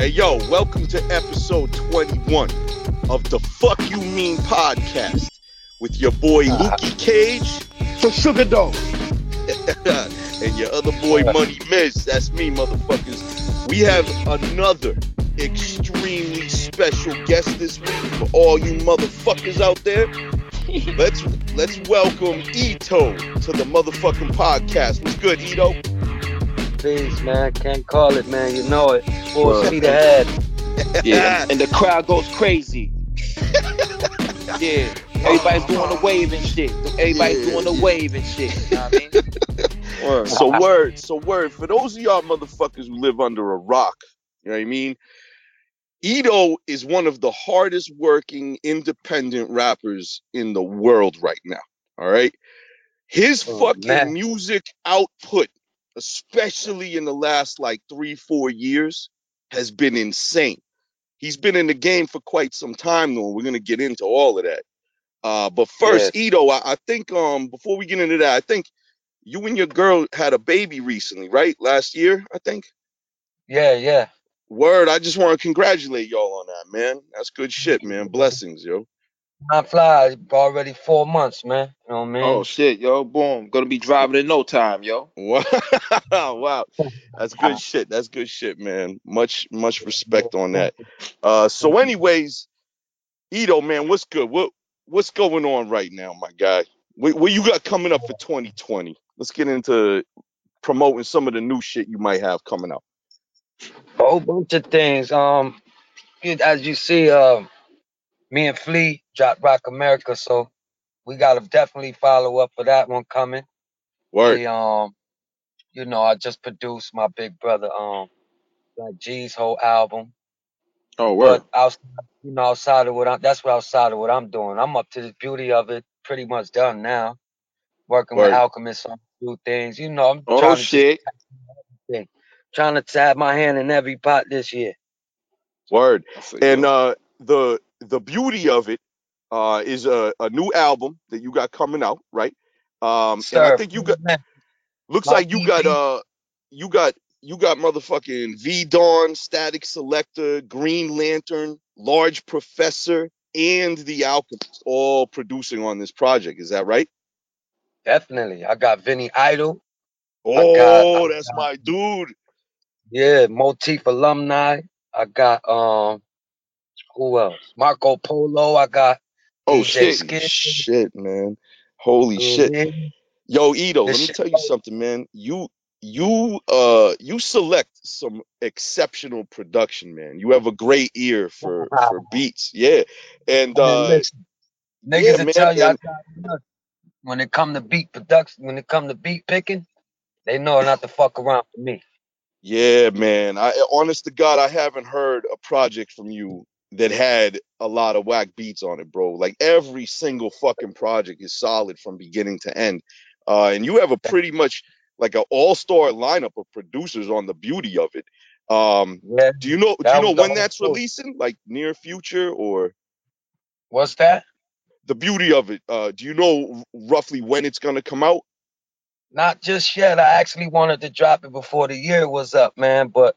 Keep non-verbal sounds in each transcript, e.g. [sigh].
Hey, yo, welcome to episode 21 of the Fuck You Mean podcast with your boy ah. Lukey Cage for Sugar Dough. [laughs] and your other boy Money Miz. That's me, motherfuckers. We have another extremely special guest this week for all you motherfuckers out there. [laughs] let's let's welcome Eto to the motherfucking podcast. What's good, Eto? Peace, man. Can't call it, man. You know it. Full speed ahead. Yeah, [laughs] and the crowd goes crazy. [laughs] yeah, everybody's doing the wave and shit. Everybody's Yeah. doing the wave and shit. You know what I mean? [laughs] Word. So word, so word for those of y'all motherfuckers who live under a rock, you know what I mean? Eto is one of the hardest working independent rappers in the world right now. All right. His Oh, fucking man. music output, especially in the last like three, four years, has been insane. He's been in the game for quite some time though. and We're gonna get into all of that. Uh, but first, Eto, I, I think um before we get into that, I think you and your girl had a baby recently, right? Last year, I think. Yeah, yeah. Word, I just want to congratulate y'all on that, man. That's good shit, man. Blessings, yo. Time flies. Already four months, man. You know what I mean? Oh shit, yo, boom. Gonna be driving in no time, yo. [laughs] Wow, wow. That's good [laughs] shit. That's good shit, man. Much, much respect on that. Uh, so, anyways, Eto, man, what's good? What, what's going on right now, my guy? What, what you got coming up for 2020? Let's get into promoting some of the new shit you might have coming up. A whole bunch of things. Um, as you see, uh, me and Flee dropped Rock America, so we gotta definitely follow up for that one coming. Word. The, um, you know, I just produced my big brother, um, like G's whole album. Oh word. But outside, you know, outside of what I'm, that's what outside of what I'm doing. I'm up to the beauty of it, pretty much done now. Working Word. with Alchemist on a few things. You know, I'm Oh trying to shit. trying to tap my hand in every pot this year. Word. And uh the the beauty of it uh is a, a new album that you got coming out, right? Um and I think you got looks my like you got EP. uh you got you got motherfucking V Don, Statik Selektah, Green Lantern, Large Professor, and The Alchemist all producing on this project. Is that right? definitely. I got Vinny Idol. Oh, got- that's my dude. Yeah, Motif alumni. I got um, who else? Marco Polo. I got Oh shit, shit, man. Holy shit. Yo, Eto. This let me shit tell you something, man. You you uh you select some exceptional production, man. You have a great ear for for beats. Yeah. And Man, uh listen, niggas yeah, will man, tell you and- got when it come to beat production, when it come to beat picking, they know not to fuck around for me. yeah, man. I honest to God, I haven't heard a project from you that had a lot of whack beats on it, bro. Like every single fucking project is solid from beginning to end. Uh and you have a pretty much like an all-star lineup of producers on the beauty of it. Um Yeah, Do you know? Do you know when that's story. releasing? Like near future or what's that? the beauty of it? Uh, do you know roughly when it's gonna come out? Not just yet. I actually wanted to drop it before the year was up, man, but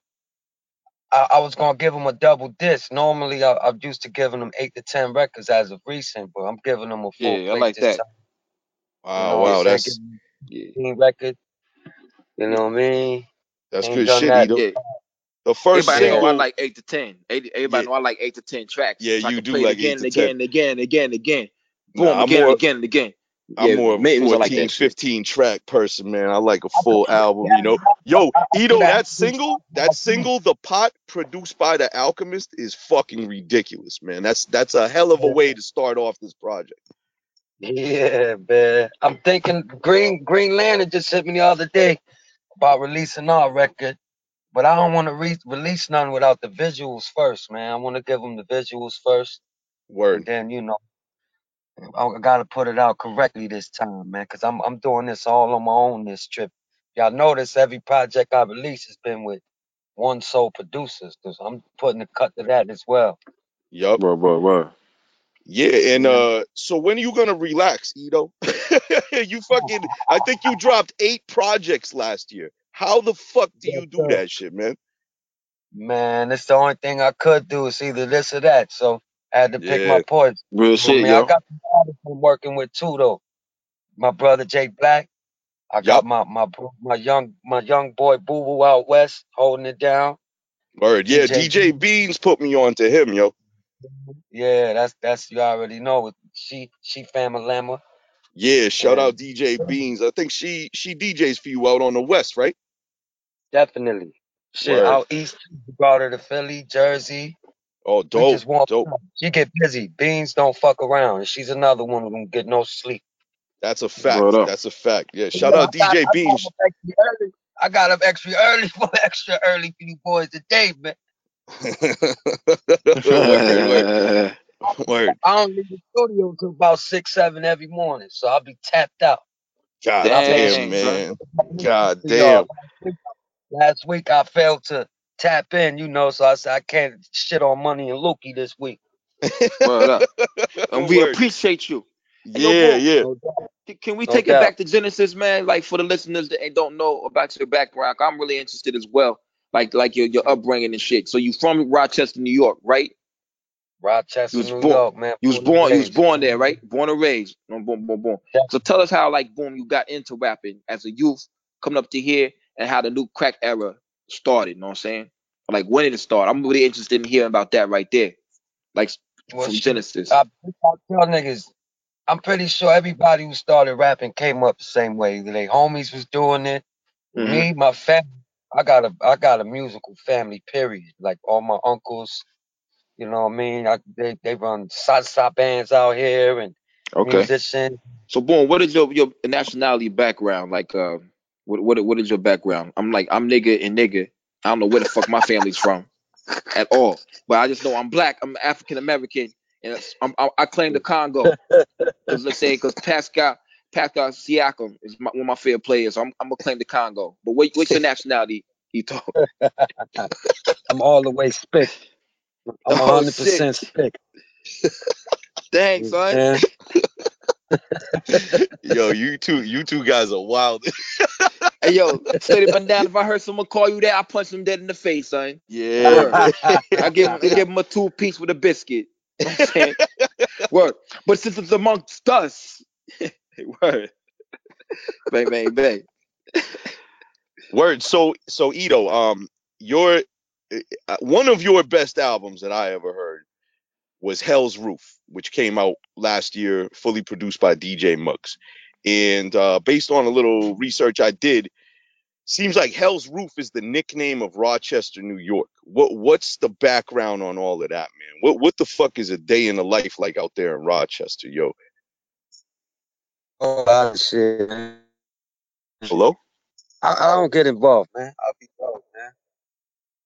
I, I was gonna give them a double disc. Normally, I, I'm used to giving them eight to ten records as of recent, but I'm giving them a full Yeah, I like this that. time. Wow, you know wow, that's saying? Yeah. Give 'em 15 record. You know what I mean? that's Ain't good done shit, that. Yeah. The first Everybody know I like eight to ten. Eight- Everybody Yeah. know I like eight to ten tracks. Yeah, so you do like again eight to and again and again and again and again. Boom, Nah, again more- and again and again. I'm Yeah, more of a maintenance are like 14, that shit. 15 track person, man. I like a full album, you know. Yo, Eto, that single, that single, The Pot, produced by The Alchemist, is fucking ridiculous, man. That's that's a hell of a way to start off this project. Yeah, man. I'm thinking Green Green Lantern just hit me the other day about releasing our record, but I don't want to re- release none without the visuals first, man. I want to give them the visuals first, and Word. then you know, I got to put it out correctly this time, man, because I'm I'm doing this all on my own this trip. Y'all notice every project I release has been with one sole producers, because I'm putting a cut to that as well. Yup. Word, word, word. Yeah, and Yeah. uh so when are you gonna relax, Eto? [laughs] you fucking I think you dropped eight projects last year. How the fuck do Yes, you do sir. that shit, man? Man, it's the only thing I could do. It's either this or that. So I had to pick Yeah. my poison. Real shit, mean, yo. I got artists I'm working with too, though. My brother Jay Black. I got Yup. my my my young my young boy Boo Boo out west holding it down. Word. Yeah, DJ DJ Beans put me on to him, yo. Yeah, that's that's you already know. She she family lamma. Yeah, shout Yeah. out DJ Beans. I think she she DJs for you out on the west, right? Definitely. Shit, Word. out east, brought her to Philly, Jersey. Oh, We dope, just want dope. she get busy. Beans don't fuck around. And she's another one who don't get no sleep. That's a fact. Word up. That's a fact. Yeah, But shout yeah, out I got, DJ I got Beans. up extra early. I got up extra early [laughs] for extra early for you boys today, man. [laughs] word, word, [laughs] word. I don't leave the studio until about six, seven every morning, so I'll be tapped out. God But damn, made man. God damn. Last week I failed to tap in, you know, so I said I can't shit on money and Lukey this week. Word up. [laughs] And we Word. appreciate you. Yeah, boom, yeah. Can- we No take it back to Genesis, man? Like for the listeners that don't know about your background, I'm really interested as well. Like like your your upbringing and shit. So you from Rochester, New York, right? Rochester, You was New born- York, man. You was born you was born there, right? Born and raised. No, boom, boom, boom. Yeah. So tell us how like boom you got into rapping as a youth, coming up to here, and how the new crack era started. You know what I'm saying? Like when did it start? I'm really interested in hearing about that right there. Like Well, from Genesis. I, I tell niggas, I'm pretty sure everybody who started rapping came up the same way. Their homies was doing it. Mhm. Me, my family, I got a I got a musical family. Period. Like all my uncles, you know what I mean. I, they they run salsa bands out here and Okay. musicians. So boom, what is your your nationality background? Like uh what what what is your background? I'm like I'm nigga and nigga. I don't know where the fuck my family's from at all. But I just know I'm black, I'm African American, and I'm, I, I claim the Congo. Cause let's say cause Pascal Pascal Siakam is my, one of my favorite players. So I'm I'm gonna claim the Congo. But what, what's your nationality, Eto? [laughs] I'm all the way spick. I'm Oh, hundred percent spick. [laughs] Thanks, son. Yeah. [laughs] [laughs] Yo, you two, you two guys are wild. [laughs] Hey yo, and down. If I heard someone call you that, I punch them dead in the face, son. Yeah, I give him, I give him a two piece with a biscuit. You know I'm saying? [laughs] Word. But since it's amongst us, word. Bang, bang, bang. Word. So, so Eto, um, your uh, one of your best albums that I ever heard was Hell's Roof, which came out last year, fully produced by DJ Muggs. And uh, based on a little research I did, seems like Hell's Roof is the nickname of Rochester, New York. What what's the background on all of that, man? What what the fuck is a day in the life like out there in Rochester, yo? Oh, lot of shit, man. Hello? I, I don't get involved, man. I'll be broke, man.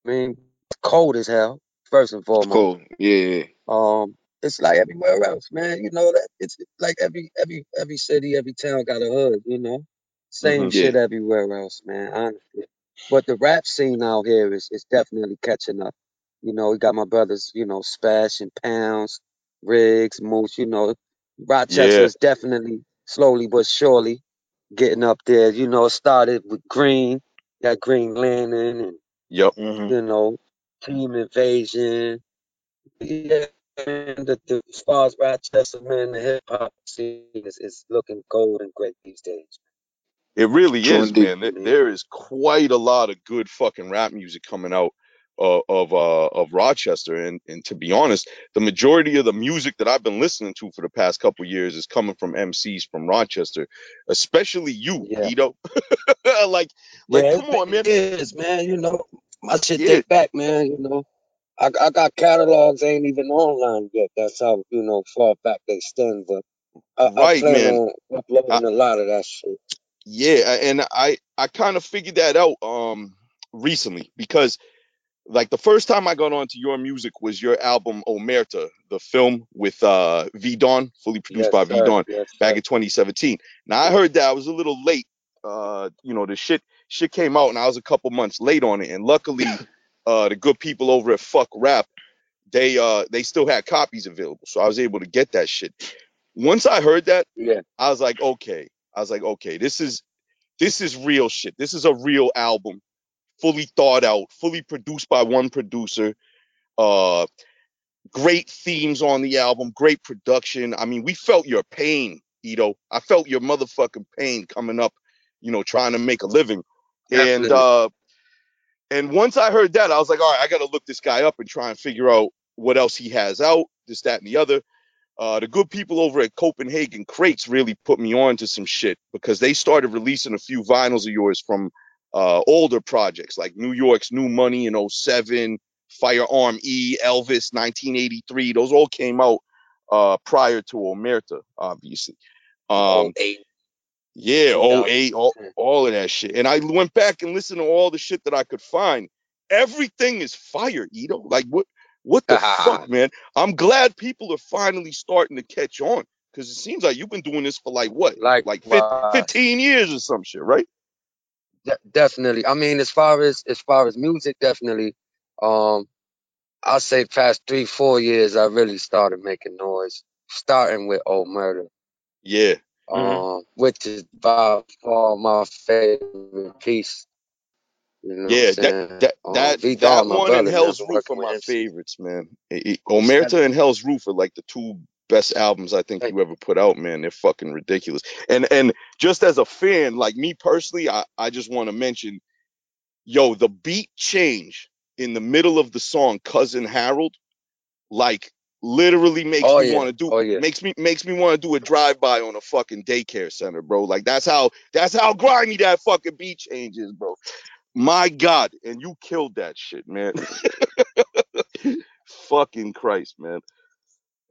I mean, it's cold as hell. First and It's foremost. cool. Yeah. Um, it's like everywhere else, man. You know that it's like every every every city, every town got a hood. You know, same Mhm. shit everywhere else, man. Honestly, but the rap scene out here is is definitely catching up. You know, we got my brothers, you know, Spesh and Pounds, Rigz, Mooch. You know, Rochester Yeah. is definitely slowly but surely getting up there. You know, it started with Green, got Green Lantern, and Yep. Mhm. you know, Team Invasion. The, the, as far as Rochester, man, the hip hop scene is, is looking gold and great these days. It really True is, indeed. man. There- There is quite a lot of good fucking rap music coming out uh, of uh, of Rochester, and and to be honest, the majority of the music that I've been listening to for the past couple years is coming from MCs from Rochester, especially you, Yeah. Eto. [laughs] like, like, yeah, come on, man. it is, man. You know, my shit Yeah. back, man. You know, I, I got catalogs ain't even online yet. That's how you know far back they stand. But I, I plan man. on uploading a lot of that shit. Yeah, and I I kind of figured that out um recently because like the first time I got onto your music was your album Omerta, the film with uh V Don, fully produced Yes, by V Don Yes, back sir. in 2017. Now I heard that I was a little late. Uh, you know, the shit shit came out and I was a couple months late on it. And luckily, uh the good people over at Fuck Rap, they uh they still had copies available. So I was able to get that shit. Once I heard that, Yeah, I was like, okay. I was like, okay, this is this is real shit. This is a real album fully thought out, fully produced by one producer. Uh, great themes on the album, great production. I mean, we felt your pain, Eto. I felt your motherfucking pain coming up, you know, trying to make a living. And uh and once I heard that, I was like, all right, I gotta look this guy up and try and figure out what else he has out, this, that, and the other. Uh, the good people over at Copenhagen Crates really put me on to some shit because they started releasing a few vinyls of yours from uh, older projects like New York's New Money in 07, Firearm E, Elvis 1983. Those all came out uh, prior to Omerta, obviously. Um, eight. Yeah, Yeah. 08, all, all of that shit. And I went back and listened to all the shit that I could find. Everything is fire, Eto. Like what what the fuck, [laughs] man? I'm glad people are finally starting to catch on. Cause it seems like you've been doing this for like what? Like, like uh, 15 years or some shit, right? De- definitely. I mean, as far as as far as music, definitely. Um, I'll say past three, four years, I really started making noise. Starting with Omerta, Yeah. Um, which is by far my favorite piece. You know Yeah, what That Um, that that one and Hell's Roof are my him. favorites, man. It- it- Omerta and Hell's Roof are like the two best albums I think you ever put out, man. They're fucking ridiculous. And and just as a fan, like me personally, I, I just want to mention, yo, the beat change in the middle of the song Cousin Harold, like literally makes Oh, me yeah. want to do Oh, yeah. makes me makes me want to do a drive-by on a fucking daycare center, bro. Like that's how that's how grimy that fucking beat change is, bro. My God, and you killed that shit, man. [laughs] Fucking Christ, man.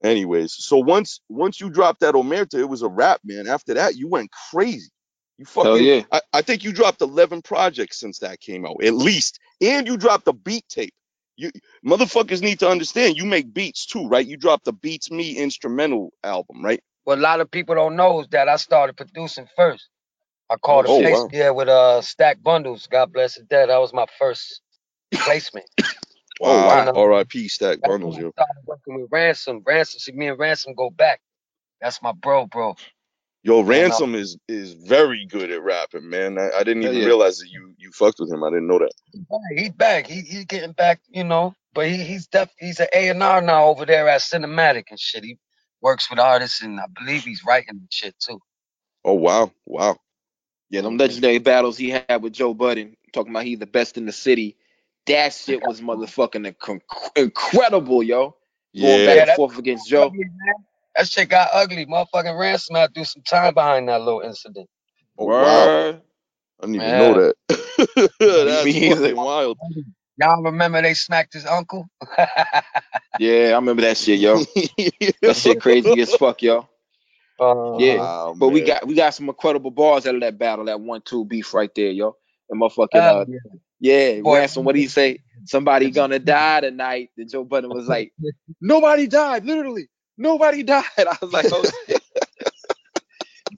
Anyways, so once once you dropped that Omerta, it was a wrap, man. After that, you went crazy. You fucking Hell yeah. I, I think you dropped 11 projects since that came out, at least. And you dropped a beat tape. You motherfuckers need to understand you make beats too, right? You dropped the Beats Me instrumental album, right? What a lot of people don't know is that I started producing first. I called Oh, a place wow. yeah with uh Stack Bundles. God bless his dead. That was my first placement. [coughs] Wow. wow. R.I.P. Stack Bundles, yo. started working with Ransom. Ransom, see me and Ransom go back. That's my bro, bro. Yo, Ransom is is very good at rapping, man. I, I didn't even yeah. realize that you you fucked with him. I didn't know that. He's back. He, he's getting back, you know. But he, he's def he's an A and R now over there at Cinematic and shit. He works with artists and I believe he's writing and shit too. Oh wow, wow. Yeah, them legendary battles he had with Joe Budden, talking about he's the best in the city. That shit was motherfucking inc- incredible, yo. Yeah. Going back Yeah, and forth against Joe. That shit got ugly. Motherfucking Ransom had to do some time behind that little incident. Oh wow. I didn't even Yeah. know [laughs] that. That's Me either. fucking wild. Y'all remember they smacked his uncle? [laughs] Yeah, I remember that shit, yo. That [laughs] shit crazy as fuck, yo. Uh, Yeah. Wow, But we got we got some incredible bars out of that battle, that one two beef right there, yo. And motherfucking hell uh yeah. yeah, Boy. ransom. What did he say? Somebody gonna die tonight. And Joe Budden was like, Nobody died, literally. Nobody died. [laughs] I was like, oh [laughs] shit.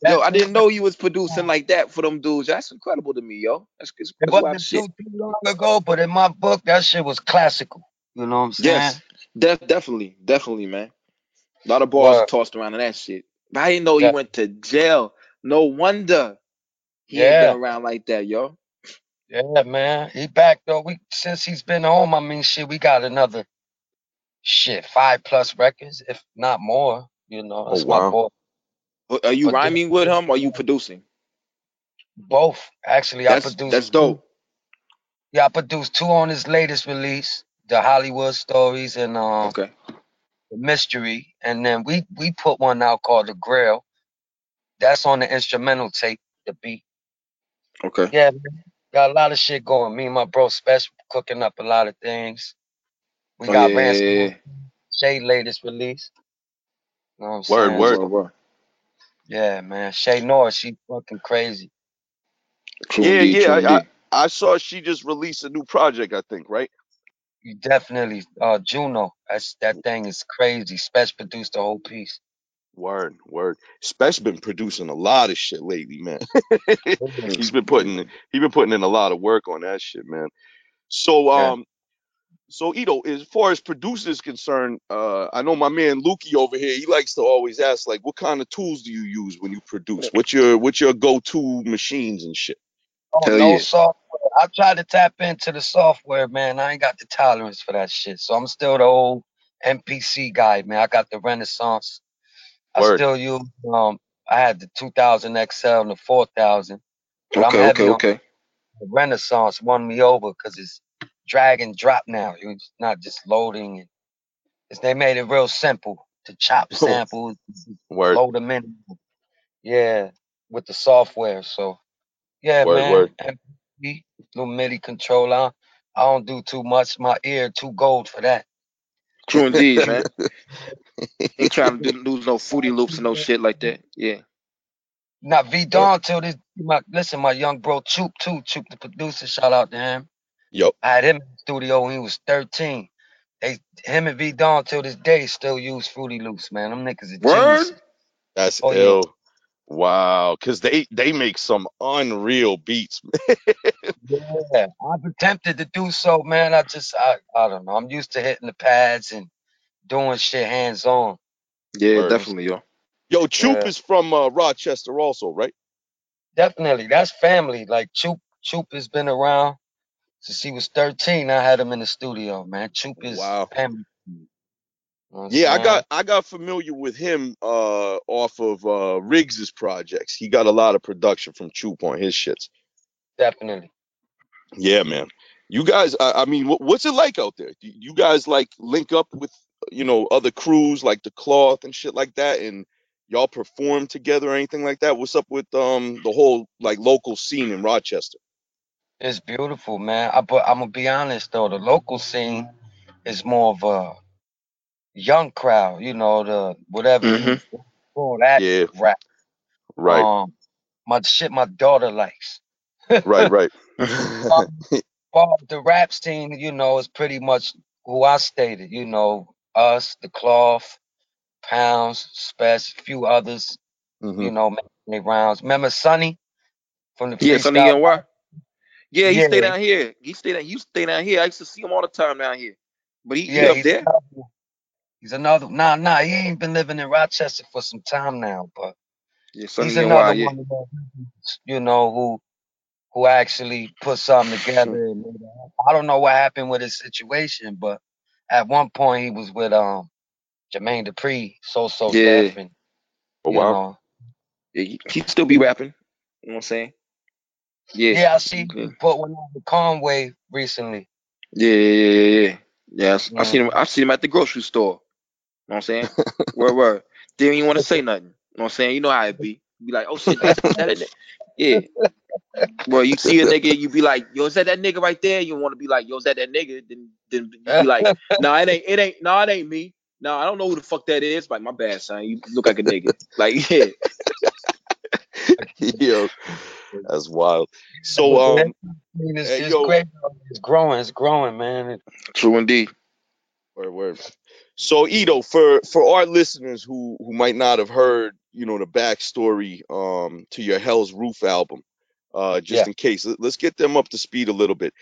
Yo, I didn't know you was producing like that for them dudes. That's incredible to me, yo. That's, that's, It wasn't shit. too, too long ago, but in my book, that shit was classical. You know what I'm saying? Yes, def- definitely, definitely, man. A lot of balls Word. tossed around in that shit. But I didn't know he went to jail. No wonder he Yeah. ain't been around like that, yo. Yeah, man. He back though. We since he's been home, I mean shit, we got another shit, five plus records, if not more. You know, Oh, that's wow. my boy. Are you But the- rhyming with him or you producing? Both. Actually, That's I produced that's dope. Yeah, I produced two on his latest release, the Hollywood Stories and um Okay. the Mystery, and then we we put one out called The Grail. That's on the instrumental tape, the beat. Okay. Yeah, man. Got a lot of shit going. Me and my bro Spesh cooking up a lot of things. We Oh, got yeah, Ransom yeah, yeah. Che latest release. You know what I'm Word, saying? word. Word, word. Yeah, man. Che Noir, she fucking crazy. True Yeah, indeed, yeah, true I- I saw she just released a new project, I think, right? You definitely uh Juno. That's that thing is crazy. Spesh produced the whole piece. Word, word. Spesh been producing a lot of shit lately, man. [laughs] he's been putting he's been putting in a lot of work on that shit, man. So Yeah. um so Eto, as far as producers concerned, uh I know my man Lukey over here, he likes to always ask like what kind of tools do you use when you produce? What's your what's your go-to machines and shit? Oh, Hell no yeah. software. I tried to tap into the software, man. I ain't got the tolerance for that shit. So I'm still the old MPC guy, man. I got the Renaissance. I still use um I had the 2000 XL and the 4000. Okay, okay, okay. the Renaissance won me over because it's drag and drop now. It's not just loading. It's, they made it real simple to chop [laughs] samples, Word. load them in. Yeah, with the software. So yeah, Word, man. word. MPC, little MIDI controller. I don't do too much. My ear too gold for that. True [laughs] indeed, man. Ain't trying to do, lose no fruity loops and no shit like that. Yeah. Now V Don till this my listen, my young bro Choop too, Choop the producer, shout out to him. Yup. I had him in the studio when he was 13. They him and V Don till this day still use Fruity Loops, man. Them niggas are Word? geniuses. That's Oh, yeah. ill. Wow, cause they they make some unreal beats. [laughs] Yeah. I've attempted to do so, man. I just I, I don't know. I'm used to hitting the pads and doing shit hands on. Yeah, Word. definitely, yo. Yo, Choop Yeah. is from uh, Rochester, also, right? Definitely. That's family. Like Choop Choop has been around since he was 13. I had him in the studio, man. Choop is Wow. family. You know what I'm Yeah, I saying? got I got familiar with him uh off of uh Rigz's projects. He got a lot of production from Choop on his shits. definitely. Yeah, man. You guys, I, I mean, what, what's it like out there? Do you guys like link up with you know other crews like the Cloth and shit like that, and y'all perform together or anything like that? What's up with um the whole like local scene in Rochester? It's beautiful, man. I, but I'm gonna be honest though, the local scene is more of a young crowd. You know, the whatever you call that Yeah, rap. right, Um, my shit, my daughter likes. right, right. [laughs] [laughs] Well, the rap scene, you know, is pretty much who I stated. You know, us, the Cloth, Pounds, Spesh, a few others. Mhm. You know, making their rounds. Remember Sonny from the Yeah, Sonny freestyle? Young Why? Yeah, he Yeah. stay down here. He stay down. You stay down here. I used to see him all the time down here. But he, he Yeah, up he's there. another, he's another. Nah, nah, he ain't been living in Rochester for some time now, but Yeah, he's another. Yeah. one of those, you know, who who actually put something together. And made it happen. I don't know what happened with his situation, but at one point he was with um Jermaine Dupri, So So Yeah. Def, and Oh, wow. know, Yeah, he, he still be rapping. You know what I'm saying? Yeah. yeah, I see Okay. he put one on Conway recently. Yeah, yeah, yeah, yeah, yeah. Yeah, I, s- I seen him. I seen him at the grocery store. You know what I'm saying? word, word. Didn't even want to say nothing. You know what I'm saying? You know how it be. Be like, oh shit, that, that, that, yeah. Well, you see a nigga, you be like, yo, is that that nigga right there? You want to be like, yo, is that that nigga? Then, then you be like, [laughs] no, it ain't, it ain't, no, it ain't me. No, I don't know who the fuck that is. Like, my bad, son. You look like a nigga. Like, [laughs] yeah. [laughs] Yo, [laughs] that's wild. So, um, hey, is yo, great. It's growing. It's growing, man. True indeed. Word, word. So Eto, for for our listeners who who might not have heard, you know, the backstory um to your Hell's Roof album, uh, just Yeah. in case, let- let's get them up to speed a little bit.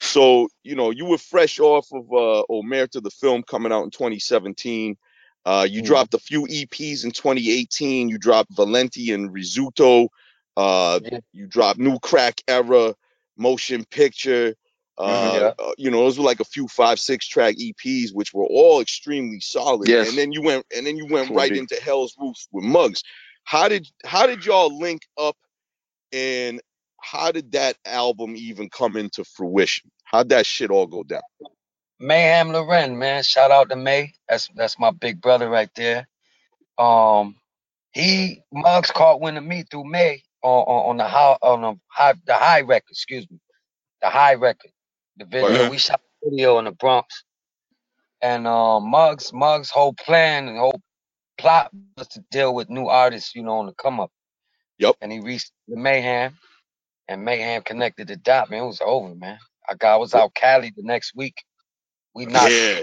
So, you know, you were fresh off of uh Omerta the film coming out in 2017. Uh, you Mhm. dropped a few EPs in 2018. You dropped Valenti and Risotto. Uh, Yeah. you drop New Crack Era, Motion Picture. Uh, Yeah. uh, you know, those were like a few five, six track EPs, which were all extremely solid. Yes. And then you went, and then you went True right into Hell's Roof with Muggs. How did how did y'all link up, and how did that album even come into fruition? How'd that shit all go down? Meyhem Lauren, man. Shout out to May. That's that's my big brother right there. Um, he Muggs caught wind of me through May on on, on the high on the high the high record. Excuse me, the high record. The video we shot the video in the Bronx, and um, Muggs Muggs whole plan and whole plot was to deal with new artists, you know, on the come up. Yup. And he reached the Meyhem, and Meyhem connected the dot. Man, it was over, man. I got I was out Cali the next week. We knocked Yeah,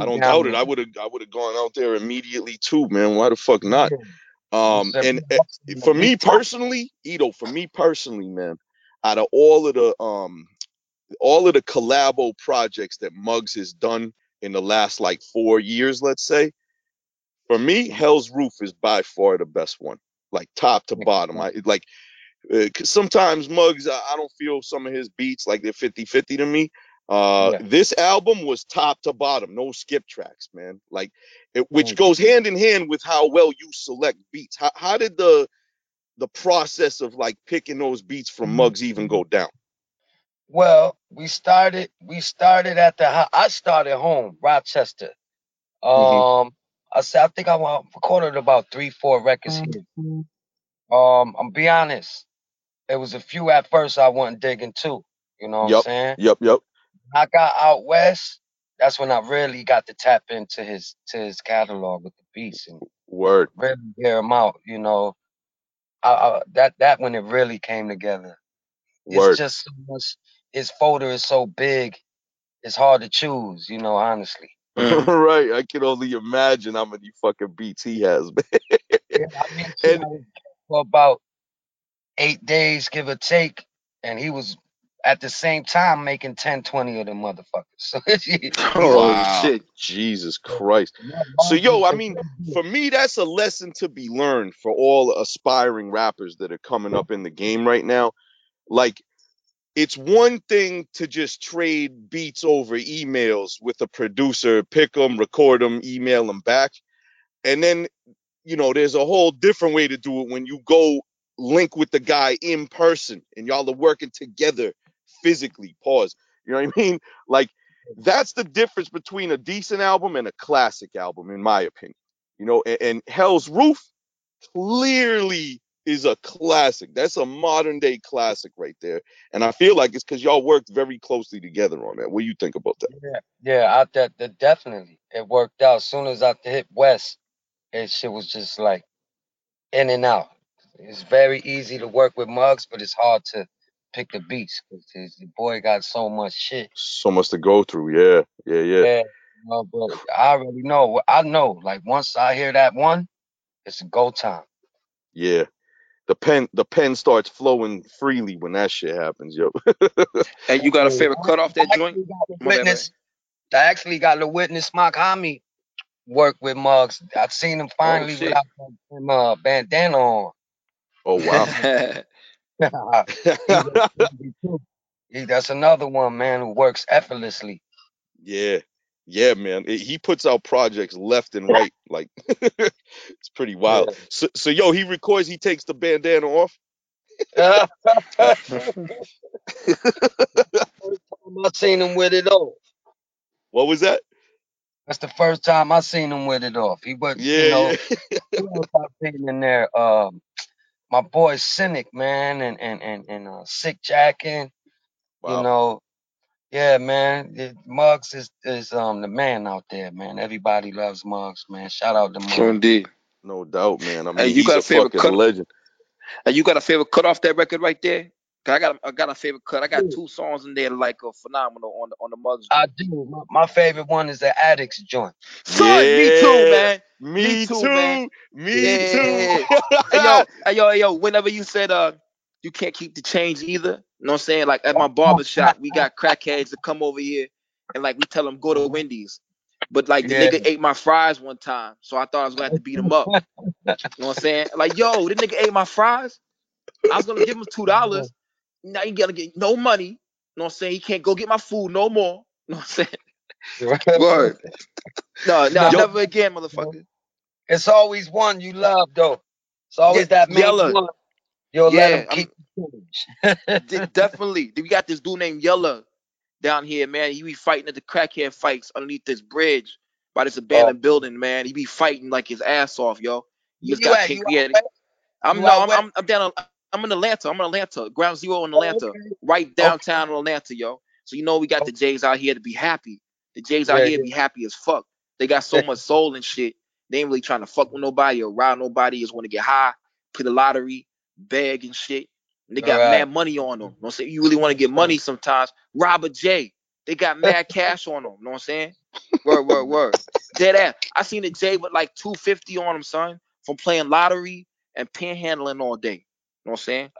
I don't doubt it. I would have I would have gone out there immediately too, man. Why the fuck not? Um, and uh, for me personally, Eto, for me personally, man, out of all of the um all of the collabo projects that Muggs has done in the last like four years, let's say, for me, Hell's Roof is by far the best one. Like top to bottom. I like Uh, 'cause sometimes Muggs, I, I don't feel some of his beats like they're 50-50 to me. Uh, Yeah. this album was top to bottom, no skip tracks, man. Like, it, which Mm. goes hand in hand with how well you select beats. How how did the the process of like picking those beats from Muggs even go down? Well, we started we started at the I started home, Rochester. Um I said I think I recorded about three, four records here. Um, I'm be honest. It was a few at first I wasn't digging too. You know what I'm Yup. saying? Yep, yep. I got out west, that's when I really got to tap into his to his catalog with the beats and Word. really hear him out, you know. I, I, that that when it really came together. It's just so much his folder is so big, it's hard to choose, you know, honestly. [laughs] Mhm. right. I can only imagine how many fucking beats he has, [laughs] man. Yeah, I mean, And for about eight days, give or take, and he was at the same time making 10, 20 of them motherfuckers. [laughs] So Oh Wow. shit. Jesus Christ. So yo, I mean, for me, that's a lesson to be learned for all aspiring rappers that are coming up in the game right now. Like, it's one thing to just trade beats over emails with a producer, pick them, record them, email them back. And then, you know, there's a whole different way to do it when you go link with the guy in person and y'all are working together physically. Pause. You know what I [laughs] mean? Like, that's the difference between a decent album and a classic album, in my opinion. You know, and, and Hell's Roof clearly is a classic. That's a modern day classic right there. And I feel like it's because y'all worked very closely together on that. What do you think about that? Yeah, yeah, I that, that definitely it worked out. As soon as I hit West, it shit was just like in and out. It's very easy to work with Muggs, but it's hard to pick the beats because the boy got so much shit. So much to go through. Yeah, yeah, yeah. Yeah, you know, but I already know. I know. Like once I hear that one, it's a go time. Yeah. The pen the pen starts flowing freely when that shit happens, yo. [laughs] And you got a favorite cut off that I joint? actually got to My bad, witness. I actually got to witness Mach-Hommy work with Muggs. I've seen him finally shit. without that damn, uh, bandana on. oh wow. [laughs] [laughs] That's another one, man, who works effortlessly. yeah. Yeah, man. It- he puts out projects left and right. Like [laughs] it's pretty wild. Yeah. So, so yo, he records, he takes the bandana off. [laughs] First time I seen him with it off. What was that? That's the first time I seen him with it off. He was, Yeah, you know, yeah. who else I seen in there? Um, my boy Cynic, man, and and and and uh, Sick Jacken. Wow. You know, yeah, man. it- Muggs is is um the man out there, man. Everybody loves Muggs, man. Shout out to Sure Muggs. indeed. No doubt, man. I mean, Hey, you he's got a a favorite fucking cut- legend. And you got a favorite cut off that record right there? 'Cause I got a, I got a favorite cut. I got two songs in there like a phenomenal on the on the Muggs. I do. My, my favorite one is the Addicts joint. Son, me too, man. Me, Me too, too, man. Me Yeah. too. Hey yo, [laughs] hey yo, hey yo, whenever you said uh you can't keep the change either, you know what I'm saying? Like at my barber shop, we got crackheads that come over here and like we tell them go to Wendy's. But like the Yeah. nigga ate my fries one time, so I thought I was gonna have to beat him up. [laughs] You know what I'm saying? Like, yo, this nigga ate my fries. I was gonna give him two dollars. Now you gotta get no money. You know what I'm saying? He can't go get my food no more. [laughs] You know what I'm saying? Word. No, no, Yo- never again, motherfucker. It's always one you love, though. It's always Yeah, that main Yella. one. You'll Yeah, let him I'm- keep [laughs] the change. Definitely. We got this dude named Yella down here, man. He be fighting at the crackhead fights underneath this bridge by this oh. abandoned building, man. He be fighting like his ass off, yo. He just you got at? kicked. You We out had- west? I'm You no, I'm. I'm I'm down. I'm in Atlanta. I'm in Atlanta. Ground zero in Oh, Atlanta, okay. right downtown in Atlanta, yo. So you know we got the Jays out here to be happy. The Jays out Yeah, here be happy as fuck. They got so much soul and shit. They ain't really trying to fuck with nobody or rob nobody. Just want to get high, play the lottery, beg and shit. And they got Right. mad money on them. You know what I'm saying? You really want to get money sometimes. Rob a J. They got [laughs] mad cash on them. You know what I'm saying? Word, word, word. Dead ass. I seen a J with like 250 on him, son, from playing lottery and panhandling all day. You know what I'm saying?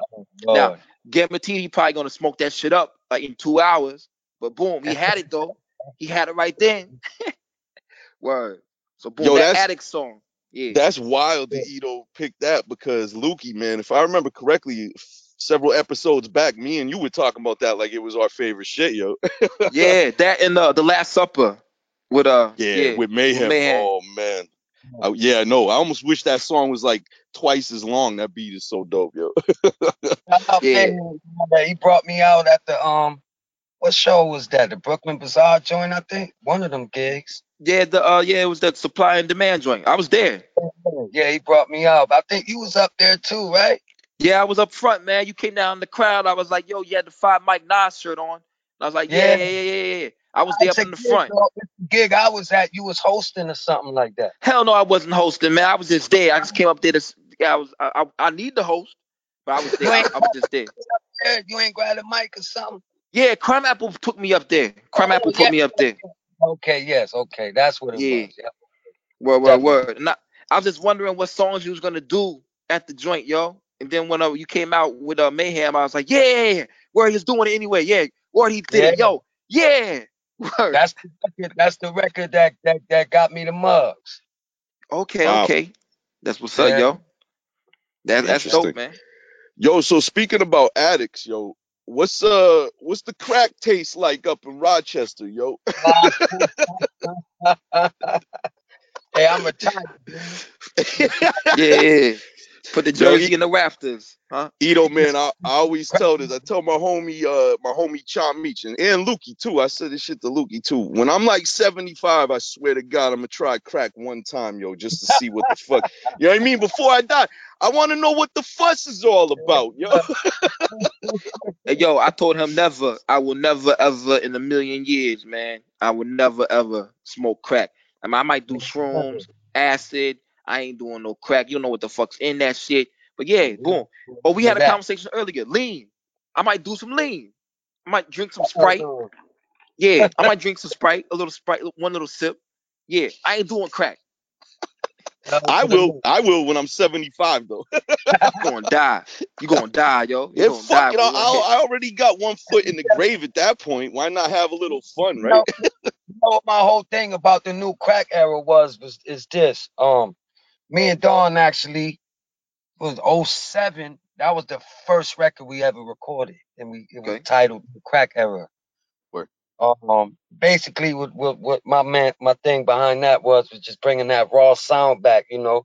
Now, Lord. Guaranteed probably gonna smoke that shit up like in two hours. But boom, he had it though. [laughs] He had it right then. [laughs] Word. So boom, Yo, that addict song. Yeah. That's wild that. Eto picked that because Lukey, man, if I remember correctly, several episodes back, me and you were talking about that like it was our favorite shit, yo. yeah, that and uh, the Last Supper with uh Yeah, yeah, with Meyhem. Meyhem. Oh man. I- yeah, no, I almost wish that song was like twice as long. That beat is so dope, yo. [laughs] Yeah. He brought me out at the um, what show was that? The Brooklyn Bazaar joint, I think. One of them gigs. yeah the uh yeah it was the supply and demand joint. I was there. Yeah, he brought me out. I think you was up there too, right? Yeah, I was up front, man. You came down in the crowd. I was like, yo, you had the five Mike Nas shirt on. And I was like, yeah, Yeah. yeah, yeah, yeah, yeah. I was there up in the gig, front. though. Gig I was at, you was hosting or something like that. Hell no, I wasn't hosting, man. I was just there. I just came up there to. S- Yeah, I was. I, I, I need the host, but I was there. I, I was just there. Yeah, you ain't grabbed a mic or something. Yeah, Crimeapple took me up there. Crime Oh, Apple yeah. put me up there. Okay, yes, okay, that's what it Yeah. was. Yeah. Word, word, word. And I, I was just wondering what songs you was gonna do at the joint, yo. And then when uh, you came out with uh, Meyhem, I was like, yeah, where he's doing it anyway. Yeah, word, he did it, yo. Yeah, [laughs] word. That's the record, that's the record that, that that got me the Muggs. Okay, Wow. okay. That's what's up, yo. That, that's dope, man. Yo, so speaking about addicts, yo, what's uh what's the crack taste like up in Rochester, yo? [laughs] hey, I'm a type. [laughs] Yeah, yeah. Put the Yo, jersey in the rafters, huh? Eto man, I, I always tell this. I tell my homie, uh, my homie Chom Meach and, and Lukey too. I said this shit to Lukey too. When I'm like 75, I swear to God, I'm gonna try crack one time, yo, just to see what the fuck. You know what I mean? Before I die, I want to know what the fuss is all about, yo. [laughs] Hey, yo, I told him never. I will never, ever in a million years, man. I will never, ever smoke crack. I mean, I might do [laughs] shrooms, acid. I ain't doing no crack. You don't know what the fuck's in that shit. But yeah, boom. But we had a conversation earlier. Lean. I might do some lean. I might drink some Sprite. Yeah, I might [laughs] drink some Sprite, a little Sprite, one little sip. Yeah, I ain't doing crack. I will, I will when I'm 75 though. You gonna die. You gonna die, yo. You Yeah, gonna fuck die. it. I, with one hit. I, I already got one foot in the grave at that point. Why not have a little fun, You right? know, you know what my whole thing about the new crack era was was is this. Um, me and Dawn actually was 07. That was the first record we ever recorded, and we it was Okay. titled "The Crack Era." Word. Um, basically, what, what what my man my thing behind that was was just bringing that raw sound back. You know,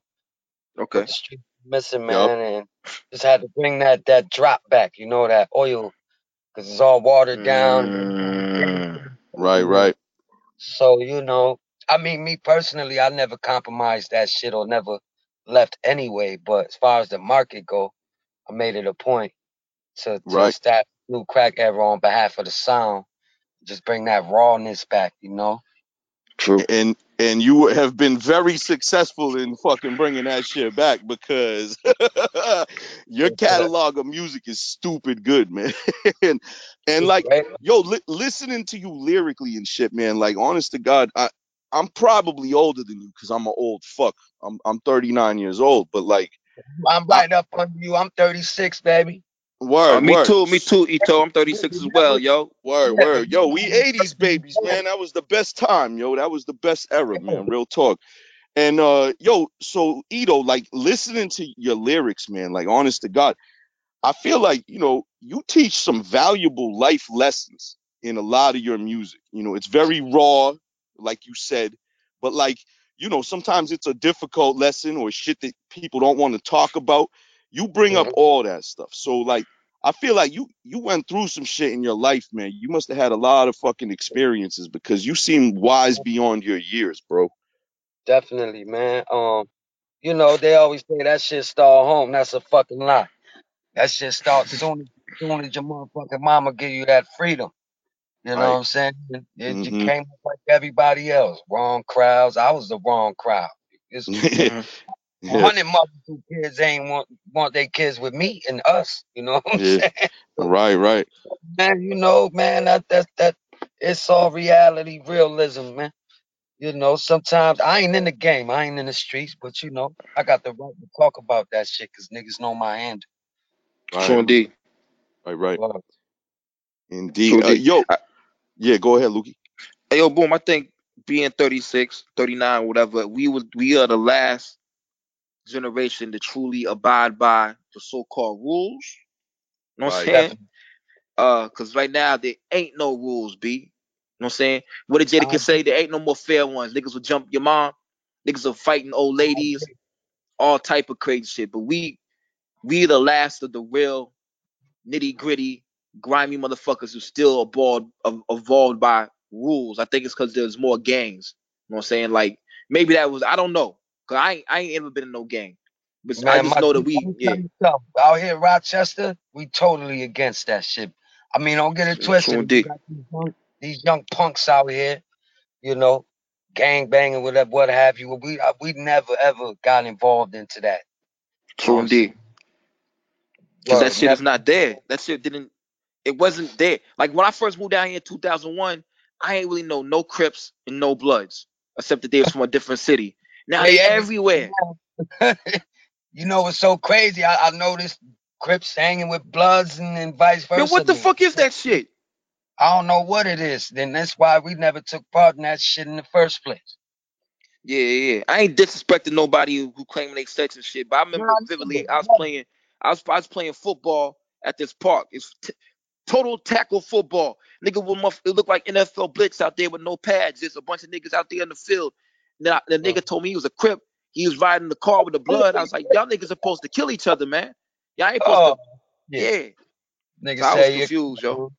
Okay. the street missing, Yup. man, and just had to bring that that drop back. You know, that oil, because it's all watered down. Mm. Right, right. So, you know, I mean, me personally, I never compromised that shit or never left anyway. But as far as the market go, I made it a point to, to Right. new crack era on behalf of the sound. Just bring that rawness back, you know? True. and and you have been very successful in fucking bringing that shit back because [laughs] your catalog of music is stupid good, [laughs] man. and and like yo, li- listening to you lyrically and shit, man. Like honest to God, I I'm probably older than you because I'm an old fuck. I'm I'm 39 years old, but like I'm right up under you. I'm 36, baby. word, Uh, me word, too. Me too. Eto. I'm 36 as well, yo. Word, Yeah. word. Yo, we 80s babies, [laughs] man. That was the best time, yo. That was the best era, man. Real talk. And uh yo, so Eto, like listening to your lyrics, man, like honest to God, I feel like, you know, you teach some valuable life lessons in a lot of your music. You know, it's very raw, like you said, but like, you know, sometimes it's a difficult lesson or shit that people don't want to talk about. You bring up Mhm. all that stuff. So like I feel like you you went through some shit in your life, man. You must have had a lot of fucking experiences because you seem wise beyond your years, bro. Definitely, man. Um, you know, they always say that shit start home. That's a fucking lie. That shit starts soon as soon as your motherfucking mama give you that freedom. You know Right. what I'm saying? It, it you Mhm. came up like everybody else. Wrong crowds. I was the wrong crowd. It's. [laughs] Yeah. hundred mothers who kids ain't want want their kids with me and us. You know what I'm Yeah. saying? [laughs] Right, right. Man, you know, man, that that that it's all reality, realism, man. You know, sometimes I ain't in the game, I ain't in the streets, but you know, I got the right to talk about that shit because niggas know my hand. True indeed. right, right. Indeed. Uh, yo, I- yeah, go ahead, Lukey. Hey, yo, boom. I think being 36, 39, whatever, we was we are the last generation to truly abide by the so-called rules You know what I'm Right. saying? Definitely. Uh, cause right now there ain't no rules, B. You know what I'm saying? What did Jada I can say? There ain't no more fair ones. Niggas will jump your mom. Niggas are fighting old ladies, all type of crazy shit. But we, we the last of the real nitty gritty, grimy motherfuckers who still evolved, evolved by rules. I think it's because there's more gangs. You know what I'm saying? Like maybe that was I don't know. Cause I ain't, I ain't ever been in no gang. But I just my know that we yeah. something. Out here in Rochester, we totally against that shit. I mean, don't get it twisted. These young, these young punks out here, you know, gang banging, whatever, what have you. We uh, we never ever got involved into that. True what I'm saying? indeed. Cause that shit is not there. That shit didn't. It wasn't there. Like when I first moved down here in 2001, I ain't really know no Crips and no Bloods, except that they was from a different city. Now They they everywhere [laughs] you know, it's so crazy. I, I noticed Crips hanging with Bloods and, and vice versa. what the fuck is that shit? I don't know what it is. Then that's why we never took part in that shit in the first place. Yeah, yeah. I ain't disrespecting nobody who, who claiming they sex and shit, but I remember vividly. I was playing. I was I was playing football at this park. It's t- total tackle football. Nigga, with muff- it looked like NFL blitz out there with no pads. There's a bunch of niggas out there in the field. Now the nigga told me he was a crip. He was riding the car with the blood. I was like, y'all niggas supposed to kill each other, man. Y'all ain't supposed Oh, to. yeah. Yeah. Nigga So I was confused, yo.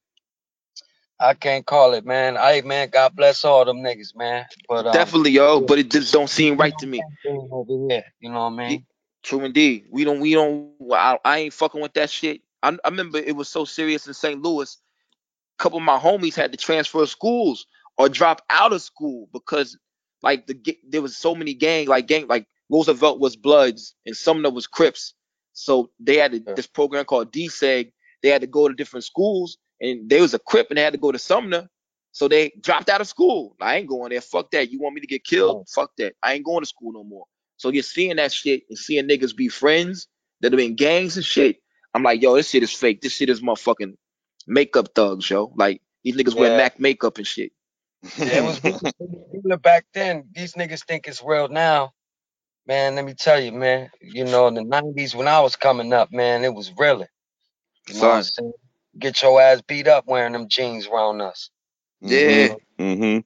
I can't call it, man. Hey, man, God bless all them niggas, man. But um, Definitely, yo. But it just don't seem right to me. here, you know what I mean? true indeed. We don't. We don't. I, I ain't fucking with that shit. I, I remember it was so serious in St. Louis. A couple of my homies had to transfer schools or drop out of school because, like, the there was so many gang, like gang, like Roosevelt was Bloods and Sumner was Crips. So they had a, this program called DSEG. They had to go to different schools, and there was a Crip, and they had to go to Sumner. So they dropped out of school. I ain't going there. Fuck that. You want me to get killed? Right. Fuck that. I ain't going to school no more. So you're seeing that shit and seeing niggas be friends that have been gangs and shit. I'm like, yo, this shit is fake. This shit is motherfucking makeup thugs, yo. Like these niggas wear Mac makeup and shit. [laughs] Yeah, it was back then. These niggas think it's real now. Man, let me tell you, man. You know, in the nineties when I was coming up, man, it was really. You know what I'm saying? Get your ass beat up wearing them jeans around us. Yeah. hmm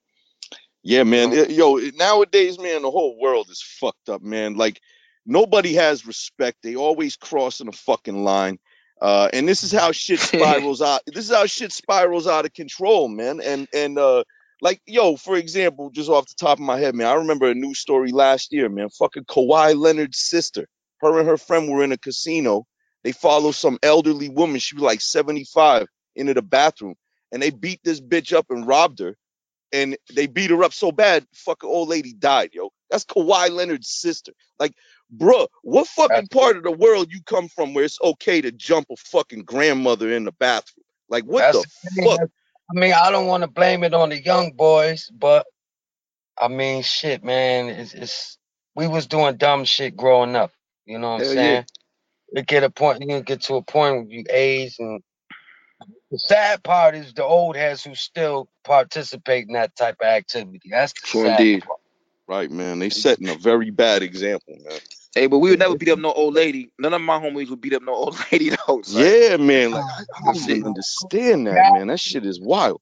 Yeah, man. It- yo, nowadays, man, the whole world is fucked up, man. Like nobody has respect. They always crossing a fucking line. Uh, and this is how shit [laughs] spirals out. This is how shit spirals out of control, man. And and uh, like yo, for example, just off the top of my head, man, I remember a news story last year, man. Fucking Kawhi Leonard's sister, her and her friend were in a casino. They follow some elderly woman. She was like 75 into the bathroom, and they beat this bitch up and robbed her and they beat her up so bad, fucking old lady died, yo. That's Kawhi Leonard's sister. Like, bruh, what fucking part of the world you come from where it's okay to jump a fucking grandmother in the bathroom? Like, what That's the the fuck? I mean, I don't want to blame it on the young boys, but I mean, shit, man, it's, it's we was doing dumb shit growing up. You know what I'm saying? yeah. It get a point, you get to a point where you age, and the sad part is the old heads who still participate in that type of activity. That's the True sad indeed. part. Right, man. They setting a very bad example, man. Hey, but we would never beat up no old lady. None of my homies would beat up no old [laughs] lady though. son. Yeah, man. Like, I, I don't even understand that, man. That shit is wild.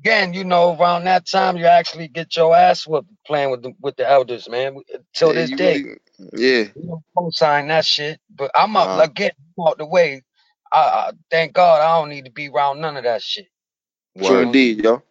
Again, you know, around that time, you actually get your ass whooped playing with the with the elders, man. Till Yeah, this you day, really- yeah. we don't co-sign that shit. But I'm out Nah. again I'm out the way. I, I thank God I don't need to be around none of that shit. True Word. indeed, yo.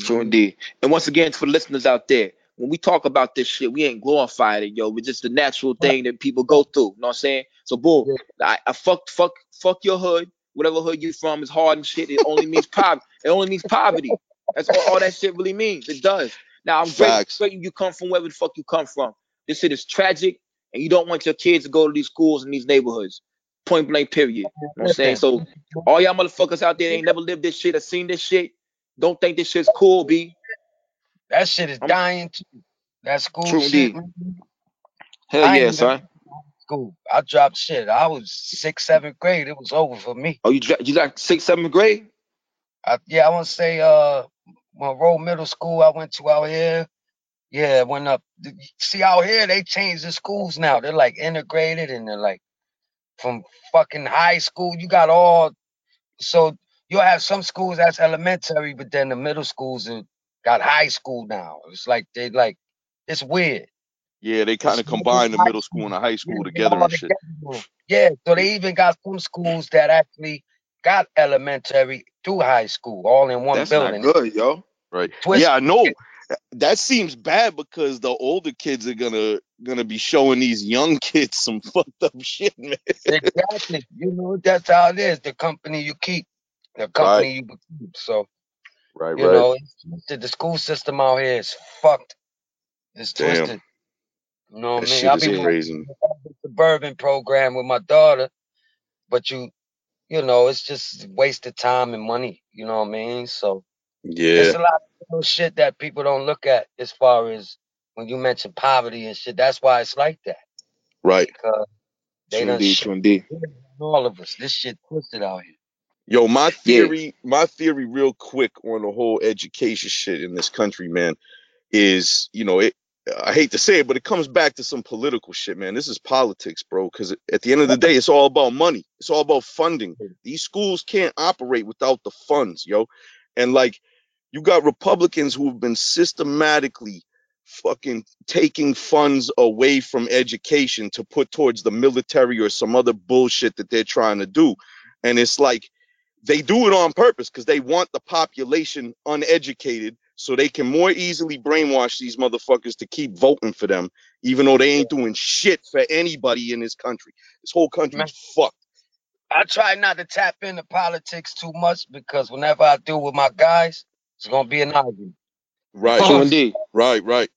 True Mhm. indeed. And once again, for the listeners out there, when we talk about this shit, we ain't glorifying it, yo. It's just the natural thing that people go through. You know what I'm saying? So boom, I, I fuck fuck fuck your hood. Whatever hood you from is hard and shit. It only means poverty. It only means poverty. That's all, all that shit really means. It does. Now I'm grateful you come from wherever the fuck you come from. This shit is tragic, and you don't want your kids to go to these schools in these neighborhoods. Point blank, period. You know what I'm saying? So all y'all motherfuckers out there ain't never lived this shit or seen this shit. Don't think this shit's cool, B. That shit is I'm- dying too. That school True shit, indeed. man. Hell I ain't yeah, even- son. School. I dropped shit. I was sixth, seventh grade. It was over for me. Oh, you dra- you like sixth, seventh grade? I, yeah, I want to say uh Monroe Middle School I went to out here. Yeah, it went up. See out here they changed the schools now. They're like integrated and they're like from fucking high school. You got all so you'll have some schools that's elementary, but then the middle schools are, got high school now. It's like they like it's weird. Yeah, they kind of combine the middle school and the high school together and shit. together. Yeah, so they even got some schools that actually got elementary through high school all in one That's not building. good, yo. Right. Twist Yeah, I know. That seems bad because the older kids are gonna gonna be showing these young [laughs] kids some fucked up shit, man. exactly. You know, that's how it is. The company you keep, the company you keep. So Right, you know, it's the school system out here is fucked. It's Damn. twisted. You know what I mean? shit I is be crazy. the suburban program with my daughter, but you, you know, it's just a waste of time and money. You know what I mean? So yeah, it's a lot of little shit that people don't look at as far as when you mention poverty and shit. That's why it's like that Right. because they True done indeed, shit true all of us. This shit twisted out here. Yo, my Yeah. theory, my theory, real quick on the whole education shit in this country, man, is you know it. I hate to say it, but it comes back to some political shit, man. This is politics, bro. Because at the end of the day, it's all about money. It's all about funding. These schools can't operate without the funds, yo. And like, you got Republicans who have been systematically fucking taking funds away from education to put towards the military or some other bullshit that they're trying to do. And it's like they do it on purpose because they want the population uneducated so they can more easily brainwash these motherfuckers to keep voting for them, even though they ain't doing shit for anybody in this country. This whole country is fucked. I try not to tap into politics too much because whenever I do with my guys, it's gonna be an argument. Right, know True what I'm saying? indeed. right, right.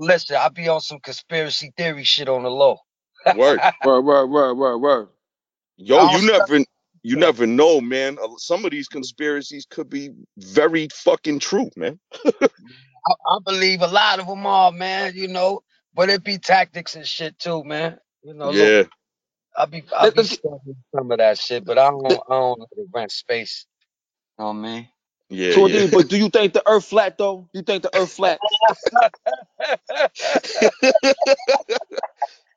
Listen, I be on some conspiracy theory shit on the low. Word. [laughs] Word, word, word, word, word. Yo, you don't never you shit. never know, man. Some of these conspiracies could be very fucking true, man. I, I believe a lot of them are, man. You know, but it be tactics and shit too, man. You know, look, Yeah, I be I Let, be let's studying some of that shit, but I don't I don't let it rent space. You know what I mean? yeah, true yeah. indeed. But do you think the earth flat though? You think the earth flat? [laughs] [laughs] [laughs]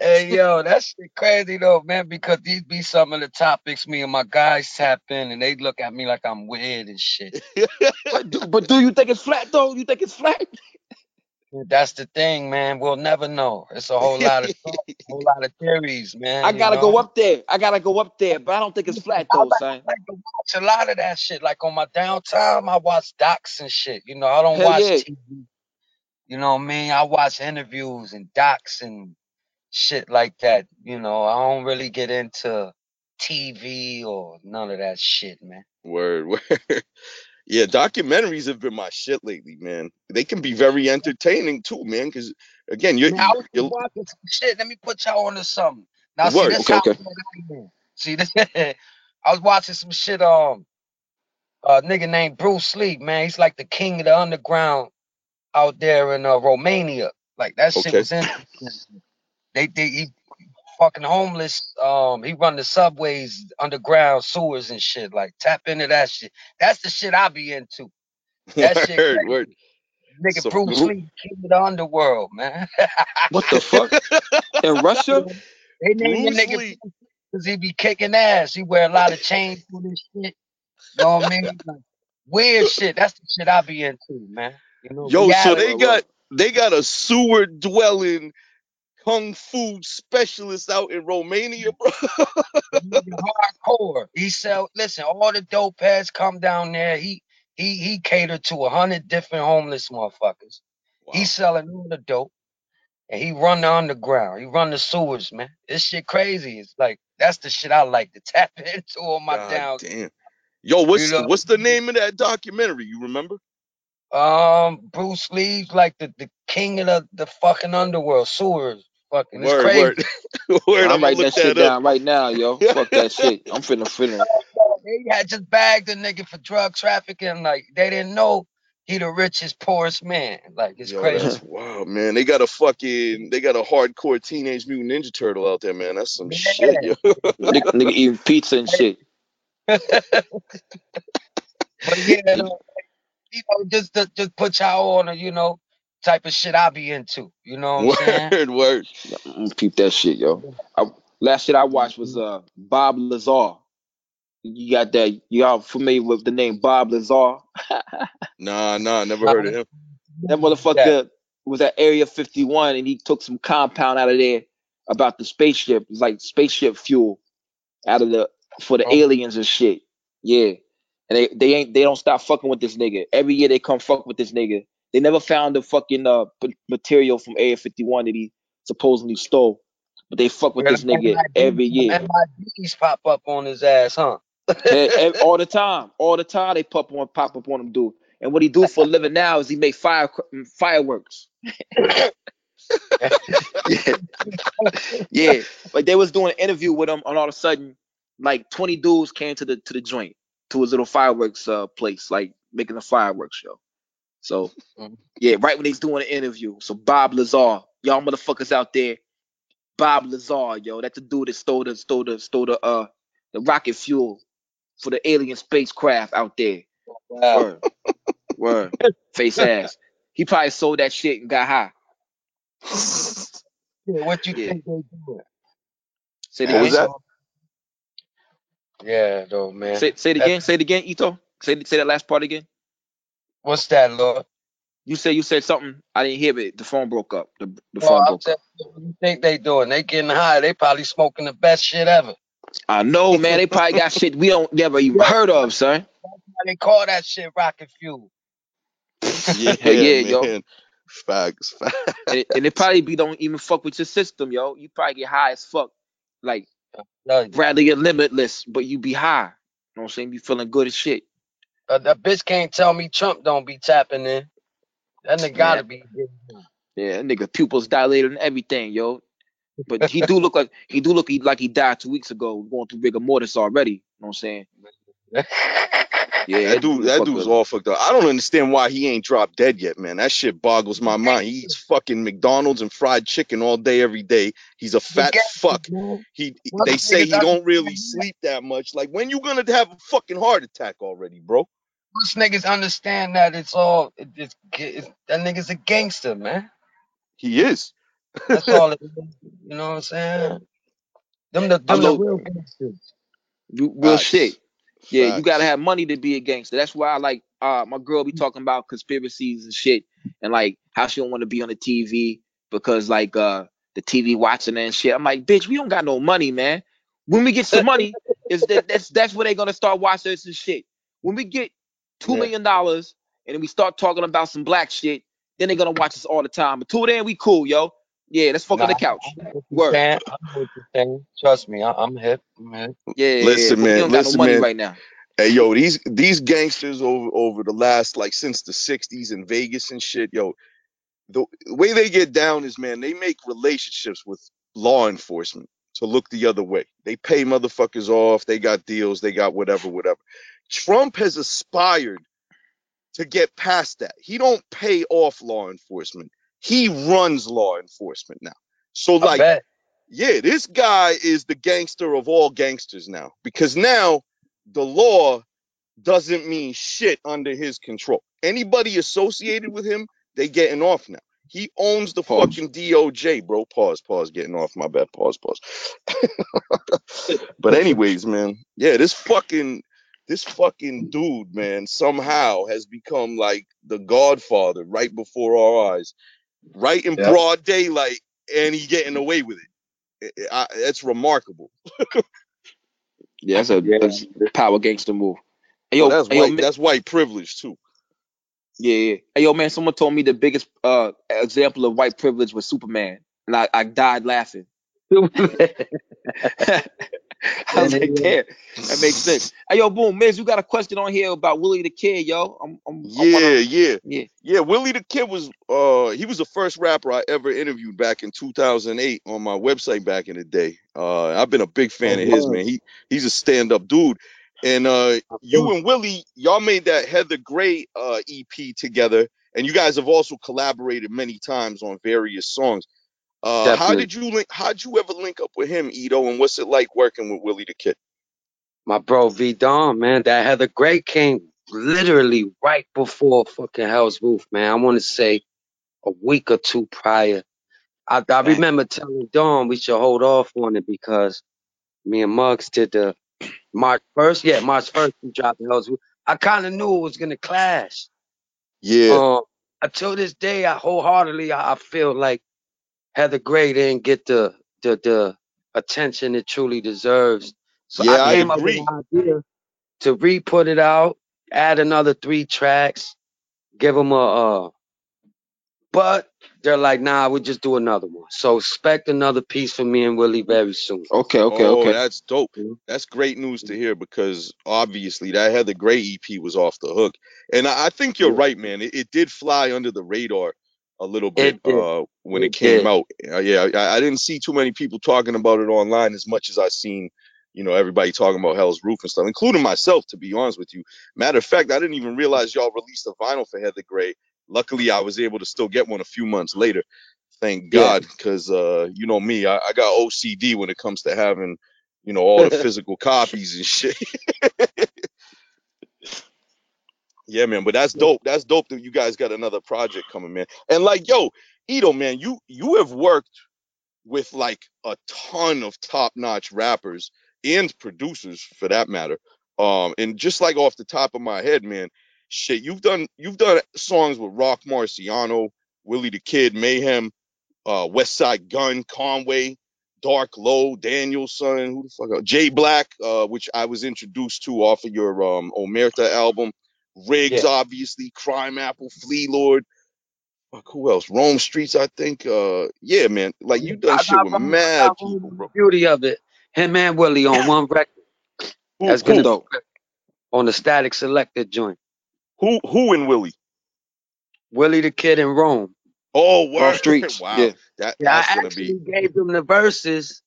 hey yo, that's crazy though, man. Because these be some of the topics me and my guys tap in, and they look at me like I'm weird and shit. But do, but do you think it's flat though? You think it's flat? That's the thing, man. We'll never know. It's a whole lot of talk, a whole lot of theories, man. I gotta know. go up there. I gotta go up there, but I don't think it's flat I though, like, son. I like to watch a lot of that shit. Like on my downtime, I watch docs and shit. You know, I don't Hell watch yeah. TV. You know what I mean? I watch interviews and docs and shit like that. You know, I don't really get into TV or none of that shit, man. Word, [laughs] word. Yeah, documentaries have been my shit lately, man. They can be very entertaining too, man. Because again, you're, was just you're watching some shit. Let me put y'all on onto something. Now, see, word. this Okay, okay. bad I am. See, [laughs] this, I was watching some shit. Um, a nigga named Bruce Lee, man. He's like the king of the underground out there in uh, Romania. Like that shit Okay. was interesting. They, they, he fucking homeless. Um, he run the subways, underground sewers and shit. Like tap into that shit. That's the shit I be into. [laughs] That shit crazy. word. Nigga, So Bruce Lee, king of the underworld, man. What the fuck? In [laughs] Russia? they named the Bruce nigga because he be kicking ass. He wear a lot of chains with his shit. You Know what I mean? [laughs] Like, weird shit. That's the shit I be into, man. You know, Yo, so they got they got a sewer dwelling kung fu specialist out in Romania, bro. [laughs] Hardcore. He sell. Listen, all the dope heads come down there. He he he catered to a hundred different homeless motherfuckers. He selling all the dope, and he run the underground. He run the sewers, man. This shit crazy. It's like that's the shit I like to [laughs] tap into on my God down. damn. Yo, You what's know, what's the name of that documentary? You remember? um, Bruce Lee's like the the king of the the fucking underworld sewers. Fucking, it's Word, crazy. word, [laughs] word. I'm I'm writing look that shit up. down right now, yo. [laughs] Fuck that shit. I'm finna finna. They had just bagged a nigga for drug trafficking. Like they didn't know he the richest, poorest man. Like it's Yo, crazy. that's wild, man. They got a fucking they got a hardcore teenage mutant ninja turtle out there, man. That's some shit, Yeah. yo. [laughs] nigga, nigga eating pizza and shit. But yeah, no, you know, just to, just put y'all on a, you know, type of shit I be into. You know what I'm saying? Word, word. I'm peep that shit, yo. I, Last shit I watched was uh Bob Lazar. You got that? Y'all familiar with the name Bob Lazar? Nah, nah, never heard of him. That motherfucker was at Area 51 and he took some compound out of there about the spaceship. It's like spaceship fuel out of the for the Oh. aliens and shit. Yeah. And they, they ain't they don't stop fucking with this nigga. Every year they come fuck with this nigga. They never found the fucking uh p- material from Area 51 that he supposedly stole. But they fuck with this nigga every year. MIBs pop up on his ass, huh? [laughs] All the time, all the time they pop on, pop up on him, dude. And what he do for a living now is he make fire fireworks. yeah, [laughs] yeah. But they was doing an interview with him, and all of a sudden, like twenty dudes came to the to the joint to his little fireworks uh place, like making a fireworks show. So Mhm. yeah, right when he's doing an interview. So Bob Lazar, y'all motherfuckers out there, Bob Lazar, yo, that's the dude that stole the stole the stole the uh the rocket fuel for the alien spacecraft out there. Wow. Word. Word. [laughs] Face ass. He probably sold that shit and got high. Yeah, what you Yeah. think they doing? Say it What was again. that? Yeah, though, man. Say, say it again. Say it again, Eto. Say say that last part again. What's that, Lord? You said you said something. I didn't hear it. The phone broke up. The, the phone I'm broke saying, up. what you think they doing? They getting high. They probably smoking the best shit ever. I know, man. They probably got shit we don't never even heard of, son. They call that shit rocket fuel. Yeah, Hell [laughs] yeah, man. yo. Facts, facts. And, and it probably be don't even fuck with your system, yo. You probably get high as fuck, like Tell you. Bradley and Limitless, but you be high. You know what I'm saying? You feeling good as shit. Uh, that bitch can't tell me Trump don't be tapping in. That nigga gotta be. Yeah, that nigga pupils dilated and everything, yo. But he do look like he do look like he died two weeks ago, going through rigor mortis already. You know what I'm saying? [laughs] Yeah, that dude, that fucked dude's up. all fucked up. I don't understand why he ain't dropped dead yet, man. That shit boggles my mind. He eats fucking McDonald's and fried chicken all day, every day. He's a fat fuck. He, they say he don't really sleep that much. Like, when you gonna have a fucking heart attack already, bro? Most niggas understand that it's all it, it's, it's, that nigga's a gangster, man. He is. That's [laughs] all. It is. You know what I'm saying? Them the them the Although- real gangsters. You- real Facts. shit. Yeah, you gotta have money to be a gangster. That's why I like uh my girl be talking about conspiracies and shit and like how she don't want to be on the TV because like uh the TV watching her and shit. I'm like, bitch, we don't got no money, man. When we get some money, is that that's that's where they gonna start watching us and shit. When we get two Yeah. million dollars and then we start talking about some black shit, then they're gonna watch us all the time. But till then, we cool, yo. Yeah, let's fuck on the couch. I know what you're Word. saying. I know what you're saying. Trust me, I, I'm hip. I'm. Yeah, yeah, Listen, yeah. Man, we don't got listen, no money man. right now. Hey yo, these these gangsters over over the last like since the '60s in Vegas and shit, yo, the way they get down is man, they make relationships with law enforcement to look the other way. They pay motherfuckers off. They got deals. They got whatever, whatever. Trump has aspired to get past that. He don't pay off law enforcement. He runs law enforcement now. So like yeah, this guy is the gangster of all gangsters now because now the law doesn't mean shit under his control. Anybody associated with him, they getting off now. He owns the Pause. fucking DOJ, bro. Pause, pause, getting off. My bad. Pause, pause. [laughs] but anyways, man, yeah, this fucking this fucking dude, man, somehow has become like the Godfather right before our eyes, right in Yeah. broad daylight, and he getting away with it. I, I, that's remarkable. [laughs] Yeah, that's a, Yeah. that's a power gangster move. Hey, So yo, that's hey, white. man, That's white privilege too. yeah, yeah. Hey, yo, man, someone told me the biggest uh example of white privilege was Superman, and I, I died laughing. [laughs] [laughs] [laughs] I was like, damn, that makes sense. Hey, yo, boom, Miz, you got a question on here about Willie the Kid, yo? I'm, I'm, Yeah, wanna, yeah, yeah. yeah. Willie the Kid was uh he was the first rapper I ever interviewed back in 2008 on my website back in the day. Uh, I've been a big fan Oh, of his, man. He he's a stand up dude. And uh, you and Willie, y'all made that Heather Gray uh EP together, and you guys have also collaborated many times on various songs. Uh, how did you link? How'd you ever link up with him, Eto? And what's it like working with Willie the Kid? My bro V Don, man, that Heather Gray came literally right before fucking Hell's Roof, man. I want to say a week or two prior. I, I remember telling Don we should hold off on it because me and Muggs did the March first. Yeah, March first we dropped the Hell's Roof. I kind of knew it was gonna clash. Yeah, Um, until this day, I wholeheartedly I, I feel like Heather Gray didn't get the the the attention it truly deserves. So Yeah, I I came up with agree. an idea to re-put it out, add another three tracks, give them a. Uh, but they're like, nah, we'll just do another one. So expect another piece from me and Willie very soon. Okay, okay, oh, okay. that's dope. That's great news to hear because obviously that Heather Gray EP was off the hook, and I, I think you're right, man. It, it did fly under the radar a little bit It uh, when it, It came did. out. Uh, yeah, I, I didn't see too many people talking about it online as much as I seen, you know, everybody talking about Hell's Roof and stuff, including myself. To be honest with you, matter of fact, I didn't even realize y'all released a vinyl for Heather Gray. Luckily, I was able to still get one a few months later. Thank God, because uh, you know me, I, I got OCD when it comes to having, you know, all the [laughs] physical copies and shit. [laughs] yeah, man, but that's dope. That's dope that you guys got another project coming, man. And like, yo, Eto, man, you you have worked with like a ton of top-notch rappers and producers for that matter. Um, and just like off the top of my head, man, shit, you've done you've done songs with Roc Marciano, Willie the Kid, Meyhem, uh, Westside Gunn, Conway, Dark Lo, Danielson, who the fuck. Jay Black, uh, which I was introduced to off of your um Omerta album, Rigz, Yeah. obviously, Crime Apple, Flee Lord. Fuck, who else? Rome Streetz, I think. Uh, yeah, man. Like you done I shit got with I mad people, bro. Beauty of it, him and Willie on one record. Who, That's who, gonna Dope. on the Statik Selektah joint. who, who in Willie? Willie the Kid and Rome. Oh, word. [laughs] streets. wow. Yeah. That Yeah, that's I gonna actually be gave them the verses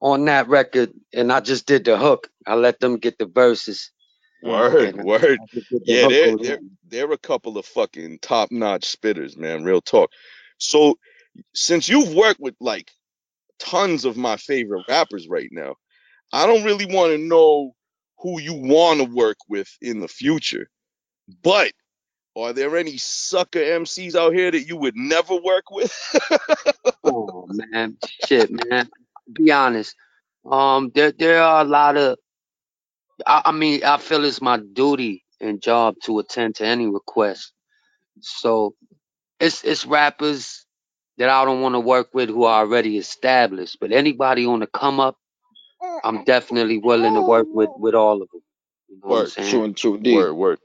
on that record, and I just did the hook. I let them get the verses. Word, and word. I just did the Yeah, they're they're they're a couple of fucking top notch spitters, man. Real talk. So since you've worked with like tons of my favorite rappers right now, I don't really want to know who you want to work with in the future. But are there any sucker MCs out here that you would never work with? [laughs] Oh man, shit, man. Be honest. Um, there there are a lot of. I, I mean, I feel it's my duty and job to attend to any request. So it's it's rappers that I don't want to work with who are already established. But anybody on the come up, I'm definitely willing to work with with all of them. You know what I'm Word. True and true indeed. word, word.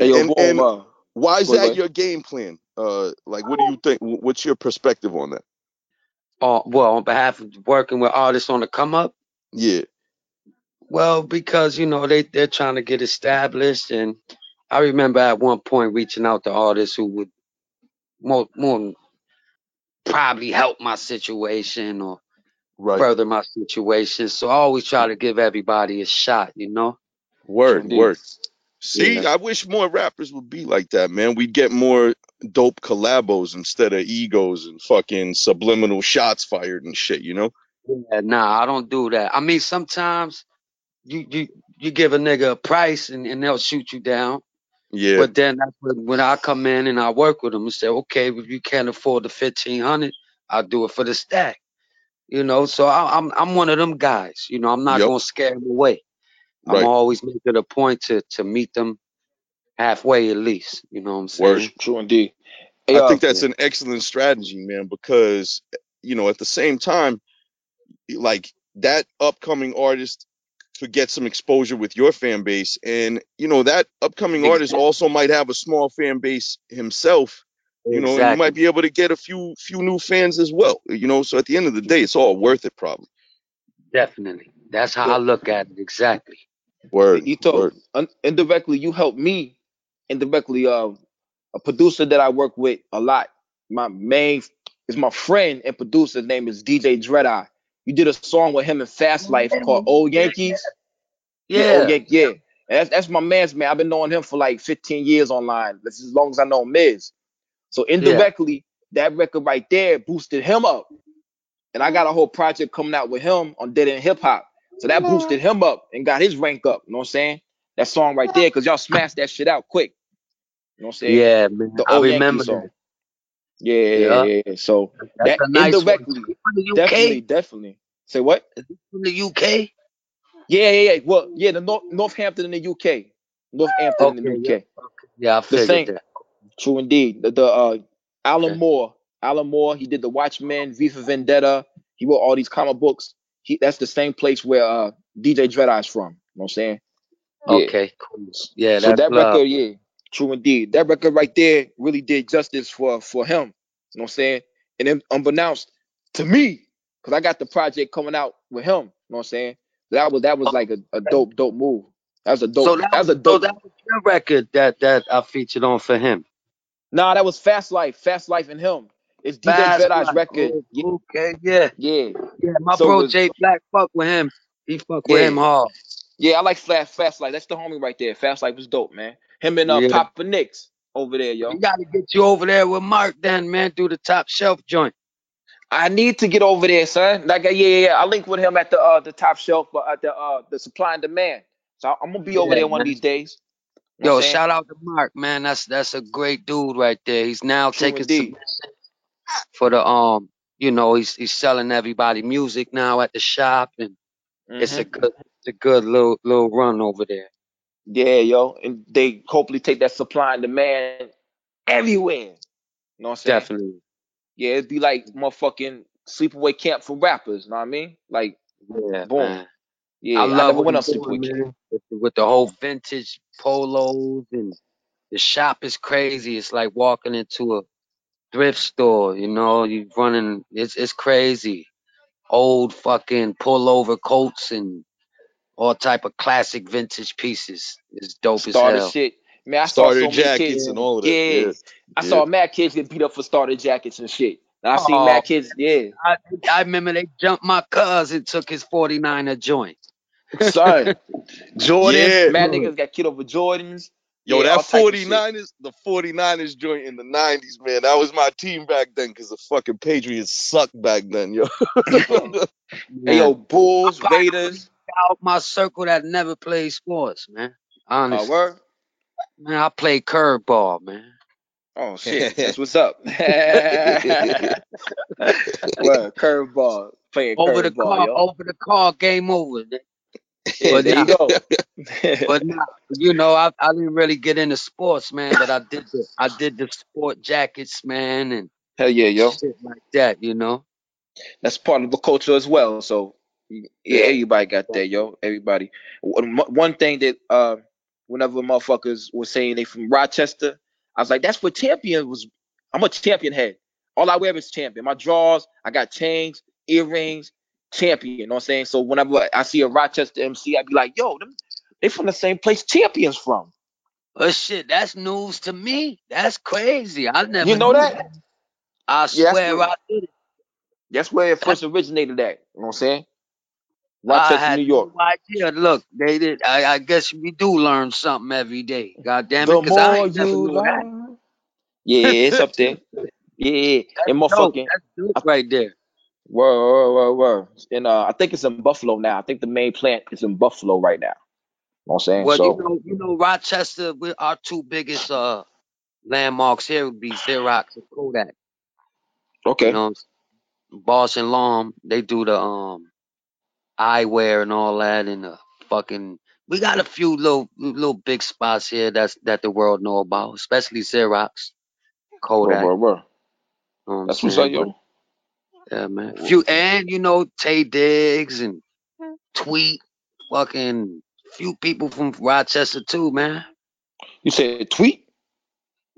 Hey, yo, And- boom, and- uh, Why is that ahead. your game plan? Uh, like, what do you think? What's your perspective on that? Uh, well, on behalf of working with artists on the come up, Yeah, well, because you know they they're trying to get established, and I remember at one point reaching out to artists who would more more probably help my situation or right. further my situation. So I always try to give everybody a shot, you know. Word, word. See, Yeah. I wish more rappers would be like that, man. We'd get more dope collabos instead of egos and fucking subliminal shots fired and shit, you know? Yeah, nah, I don't do that. I mean, sometimes you you you give a nigga a price and, and they'll shoot you down. Yeah, But then that's when, when I come in and I work with them and say, okay, if you can't afford the fifteen hundred, I'll do it for the stack. You know, so I, I'm I'm one of them guys. You know, I'm not Yep. gonna scare them away. I'm always making a point to to meet them halfway at least. You know what I'm saying? Word. true indeed. Hey, I uh, think that's an excellent strategy, man, because, you know, at the same time, like that upcoming artist could get some exposure with your fan base. And, you know, that upcoming artist also might have a small fan base himself you know, and you might be able to get a few few new fans as well. You know, so at the end of the day, it's all worth it, probably. Definitely. That's how Yeah. I look at it. Exactly. Word, Eto, word. un- indirectly, you helped me. Indirectly, uh, a producer that I work with a lot. My main is my friend and producer. His name is DJ Dread Eye. You did a song with him in Fast Life called Old Yankees. Yeah. Old Yan- yeah. And that's that's my man's man. I've been knowing him for like 15 years online. That's as long as I know Miz. So indirectly, that record right there boosted him up. And I got a whole project coming out with him on Dead End Hip Hop. So that boosted him up and got his rank up. You know what I'm saying? That song right there, because y'all smashed that shit out quick. You know what I'm saying? Yeah, man. The I remember Yankee song. that. Yeah, yeah, Yeah. yeah. So That's that nice indirectly, the UK? definitely, definitely. Say what? from the UK? Yeah, yeah, yeah. Well, yeah, the North Northampton in the UK. Northampton in Okay, the yeah. UK. Yeah, I The figured same. that. True indeed. The, the uh Alan Okay. Moore. Alan Moore, he did the Watchmen, V for Vendetta. He wrote all these comic books. He that's the same place where uh DJ Dread Eye's from. You know what I'm saying? Yeah. Okay, cool. Yeah, So that's that love. record, yeah, true indeed. That record right there really did justice for for him. You know what I'm saying? And then unbeknownst to me, because I got the project coming out with him. You know what I'm saying? That was that was like a, a dope, dope move. That was a dope. So that, that was a so dope. that was your record that that I featured on for him. Nah, that was Fast Life, Fast Life and him. It's DJ Fast Life. record. Oh, Yeah, okay, yeah. yeah, Yeah, my So bro was- Jay Black fuck with him. He fuck with him hard. Yeah. I like Fast Fast Life. That's the homie right there. Fast Life was dope, man. Him and uh, Yeah. Papa Nicks over there, yo. We gotta get you over there with Mark then, man, do the top shelf joint. I need to get over there, son. Like, yeah, yeah, yeah. I link with him at the uh the top shelf, but at the uh the supply and demand. So I'm gonna be over Yeah, there one man. of these days. You know Yo, what I'm saying? shout out to Mark, man. That's that's a great dude right there. He's now True taking indeed. for the um, you know, he's he's selling everybody music now at the shop, and it's a Mhm. good a good little little run over there. yeah, yo, and they hopefully take that supply and demand everywhere. You know what I'm saying? Definitely, Yeah, it'd be like motherfucking sleepaway camp for rappers. You know what I mean? Like, yeah, Boom. man. yeah, I love what went doing, sleepaway camp. man. With the, with the whole vintage polos and the shop is crazy. It's like walking into a thrift store. You know, you running. It's it's crazy. Old fucking pullover coats and all type of classic vintage pieces. It's dope Starter as hell. shit. Man, I saw Starter so jackets kids. and all of that. Yeah, Yeah. I Yeah. saw mad kids get beat up for starter jackets and shit. And I seen Oh. mad kids, yeah. I, I remember they jumped my cousin, and took his 49er joint. Son, [laughs] Jordans, Yeah. mad niggas got killed over Jordans. Yo, Yeah, that type of shit. 49ers, the 49ers joint in the 90s, man. That was my team back then because the fucking Patriots sucked back then, yo. [laughs] Hey, yo, Bulls, [laughs] I'm Raiders. Out my circle that never played sports, man. Uh, Honestly, word? man, I play curveball, man. Oh, [laughs] shit. That's what's up. [laughs] word, curveball. Playing Over the car, yo. over the car, game over. [laughs] But there you go. But nah, you know, I, I didn't really get into sports, man. But I did the I did the sport jackets, man, and Hell yeah, yo. shit like that. You know. That's part of the culture as well. So yeah, Yeah. everybody got that, yo. Everybody. One one thing that uh, whenever motherfuckers were saying they from Rochester, I was like, that's what champion was. I'm a champion head. All I wear is champion. My drawers, I got chains, earrings, champion. You know what I'm saying? So whenever I see a Rochester MC, I'd be like, yo, them, they from the same place champions from. But shit, that's news to me. That's crazy. I never. You know knew that? I swear what- I did it. That's where it first originated at. You know what I'm saying? I Rochester, had New York. no idea. Look, they did. I, I guess we do learn something every day. God damn it, because I ain't never knew that. learn. Yeah, it's up there. Yeah, and Dope. motherfucking That's right there. word, word, word, word. And uh, I think it's in Buffalo now. I think the main plant is in Buffalo right now. You know what I'm saying? Well, so you know, you know, Rochester. We, our two biggest uh landmarks here would be Xerox and Kodak. okay. You know, Bausch and Lomb. They do the um eyewear and all that, and the fucking. We got a few little little big spots here that's that the world know about, especially Xerox, Kodak. word, word. you know what That's what's up, yo. Yeah, man. Few and you know Taye Diggs and Tweet, fucking few people from Rochester too, man. You said tweet?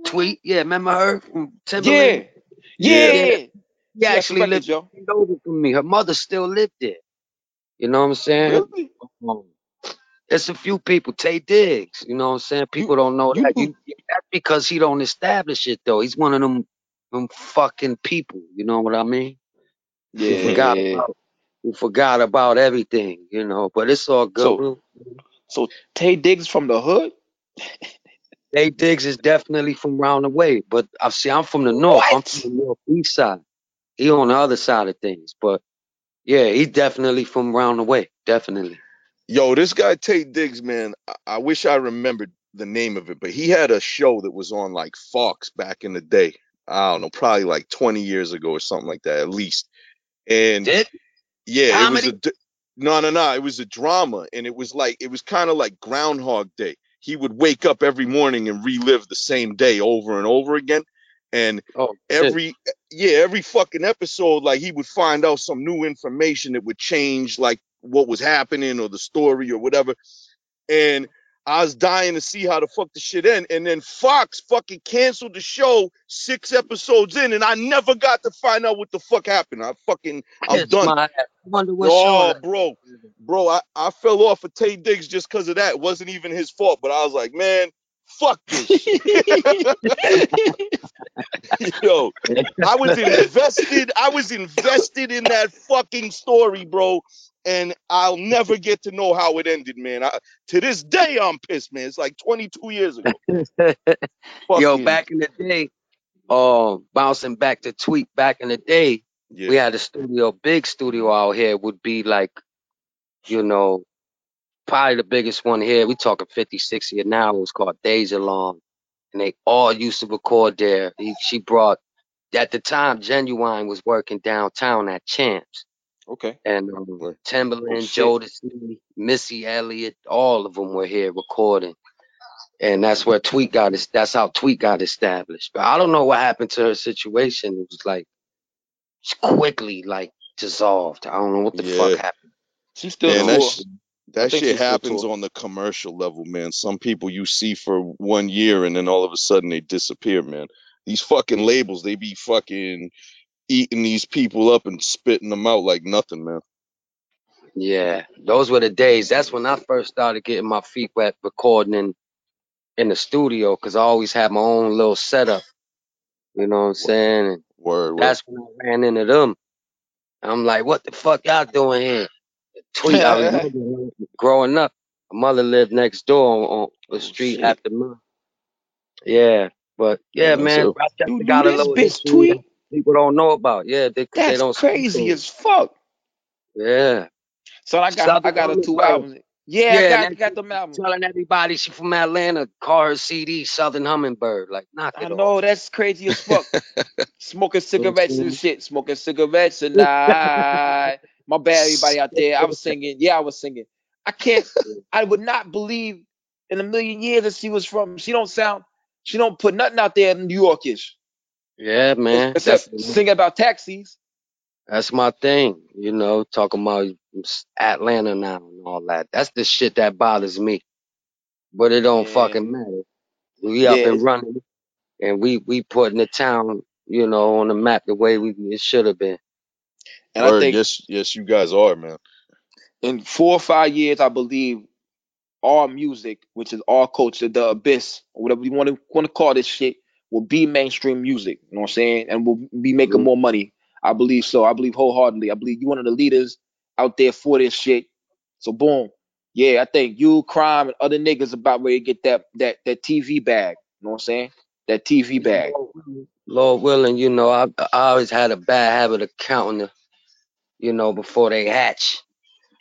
Tweet, yeah, remember her from Yeah. Timbaland? Yeah. Yeah. yeah. She She actually lived yo. over from me. Her mother still lived there. You know what I'm saying? Really? Um, It's a few people. Taye Diggs, you know what I'm saying? People don't know that. You, that's because he don't establish it though. He's one of them, them fucking people. You know what I mean? Who forgot Yeah. about, who forgot about everything. You know, but it's all good. So- So Taye Diggs from the hood? Taye Diggs is definitely from round the way, but I see I'm from the north. I'm from the northeast side. He on the other side of things, but yeah, he definitely from round the way. Definitely. Yo, this guy Taye Diggs, man, I, I wish I remembered the name of it, but he had a show that was on like Fox back in the day. I don't know, probably like 20 years ago or something like that, at least. And Did yeah, it was comedy? a d- no, no, no. It was a drama, and it was like it was kind of like Groundhog Day. He would wake up every morning and relive the same day over and over again, and Oh, shit. every yeah, every fucking episode, like he would find out some new information that would change like what was happening or the story or whatever. And I was dying to see how the fuck the shit end. And then Fox fucking canceled the show six episodes in, and I never got to find out what the fuck happened. I fucking I'm Kiss done. my ass. I wonder what Oh, bro, bro, I, I fell off of Taye Diggs just because of that. It wasn't even his fault, but I was like, man, fuck this. [laughs] Yo, I was invested. I was invested in that fucking story, bro. And I'll never get to know how it ended, man. I, to this day, I'm pissed, man. It's like 22 years ago. [laughs] Yo, Fucking- back in the day, uh, bouncing back to tweet back in the day, yeah. we had a studio, big studio out here would be like, you know, probably the biggest one here. We talking 50, 60 an hour. It was called Deja Long. And they all used to record there. He, she brought, at the time, Ginuwine was working downtown at Champs. Okay. And um, Timbaland, Oh, shit. Jodeci, Missy Elliott, all of them were here recording. And that's where Tweet got es- that's how Tweet got established. But I don't know what happened to her situation. It was like she quickly like dissolved. I don't know what the Yeah. fuck happened. She's still Man, on that tour. sh- I That think shit happens on the commercial level, man. Some people you see for one year and then all of a sudden they disappear, man. These fucking labels, they be fucking eating these people up and spitting them out like nothing, man. Yeah, those were the days. That's when I first started getting my feet wet recording in in the studio because I always had my own little setup. You know what I'm saying? And Word, word. that's when I ran into them. I'm like, what the fuck y'all doing here? Tweet. I [laughs] remember growing up, my mother lived next door on, on the Oh, street shit. after mine. Yeah, but yeah, Yeah, man, so- Rochester You got a this little bitch history tweet? that people don't know about. Yeah, they they That's don't speak crazy on. as fuck. Yeah, So I got Southern I got her two Humming albums. Yeah, Yeah, I got that- got them albums. telling everybody she from Atlanta, call her CD Southern Hummingbird. Like, knock I it off. know that's crazy as fuck. [laughs] Smoking cigarettes and Mhm. shit. Smoking cigarettes and I. My bad, everybody out there. I was singing. Yeah, I was singing. I can't. I would not believe in a million years that she was from. She don't sound. She don't put nothing out there New Yorkish. Yeah, man. Except That's, singing about taxis. that's my thing. You know, talking about Atlanta now and all that. That's the shit that bothers me. But it don't Yeah. fucking matter. We up and running, and we we putting the town, you know, on the map the way we it should have been. And I think yes, yes, you guys are, man. in four or five years, I believe our music, which is our culture, the abyss, or whatever you want to want to call this shit, will be mainstream music. You know what I'm saying? And we'll be making more money. I believe so. I believe wholeheartedly. I believe you're one of the leaders out there for this shit. So boom. Yeah, I think you, crime, and other niggas about where you get that that that TV bag. You know what I'm saying? That TV bag. Lord willing, you know, I, I always had a bad habit of counting the, you know, before they hatch.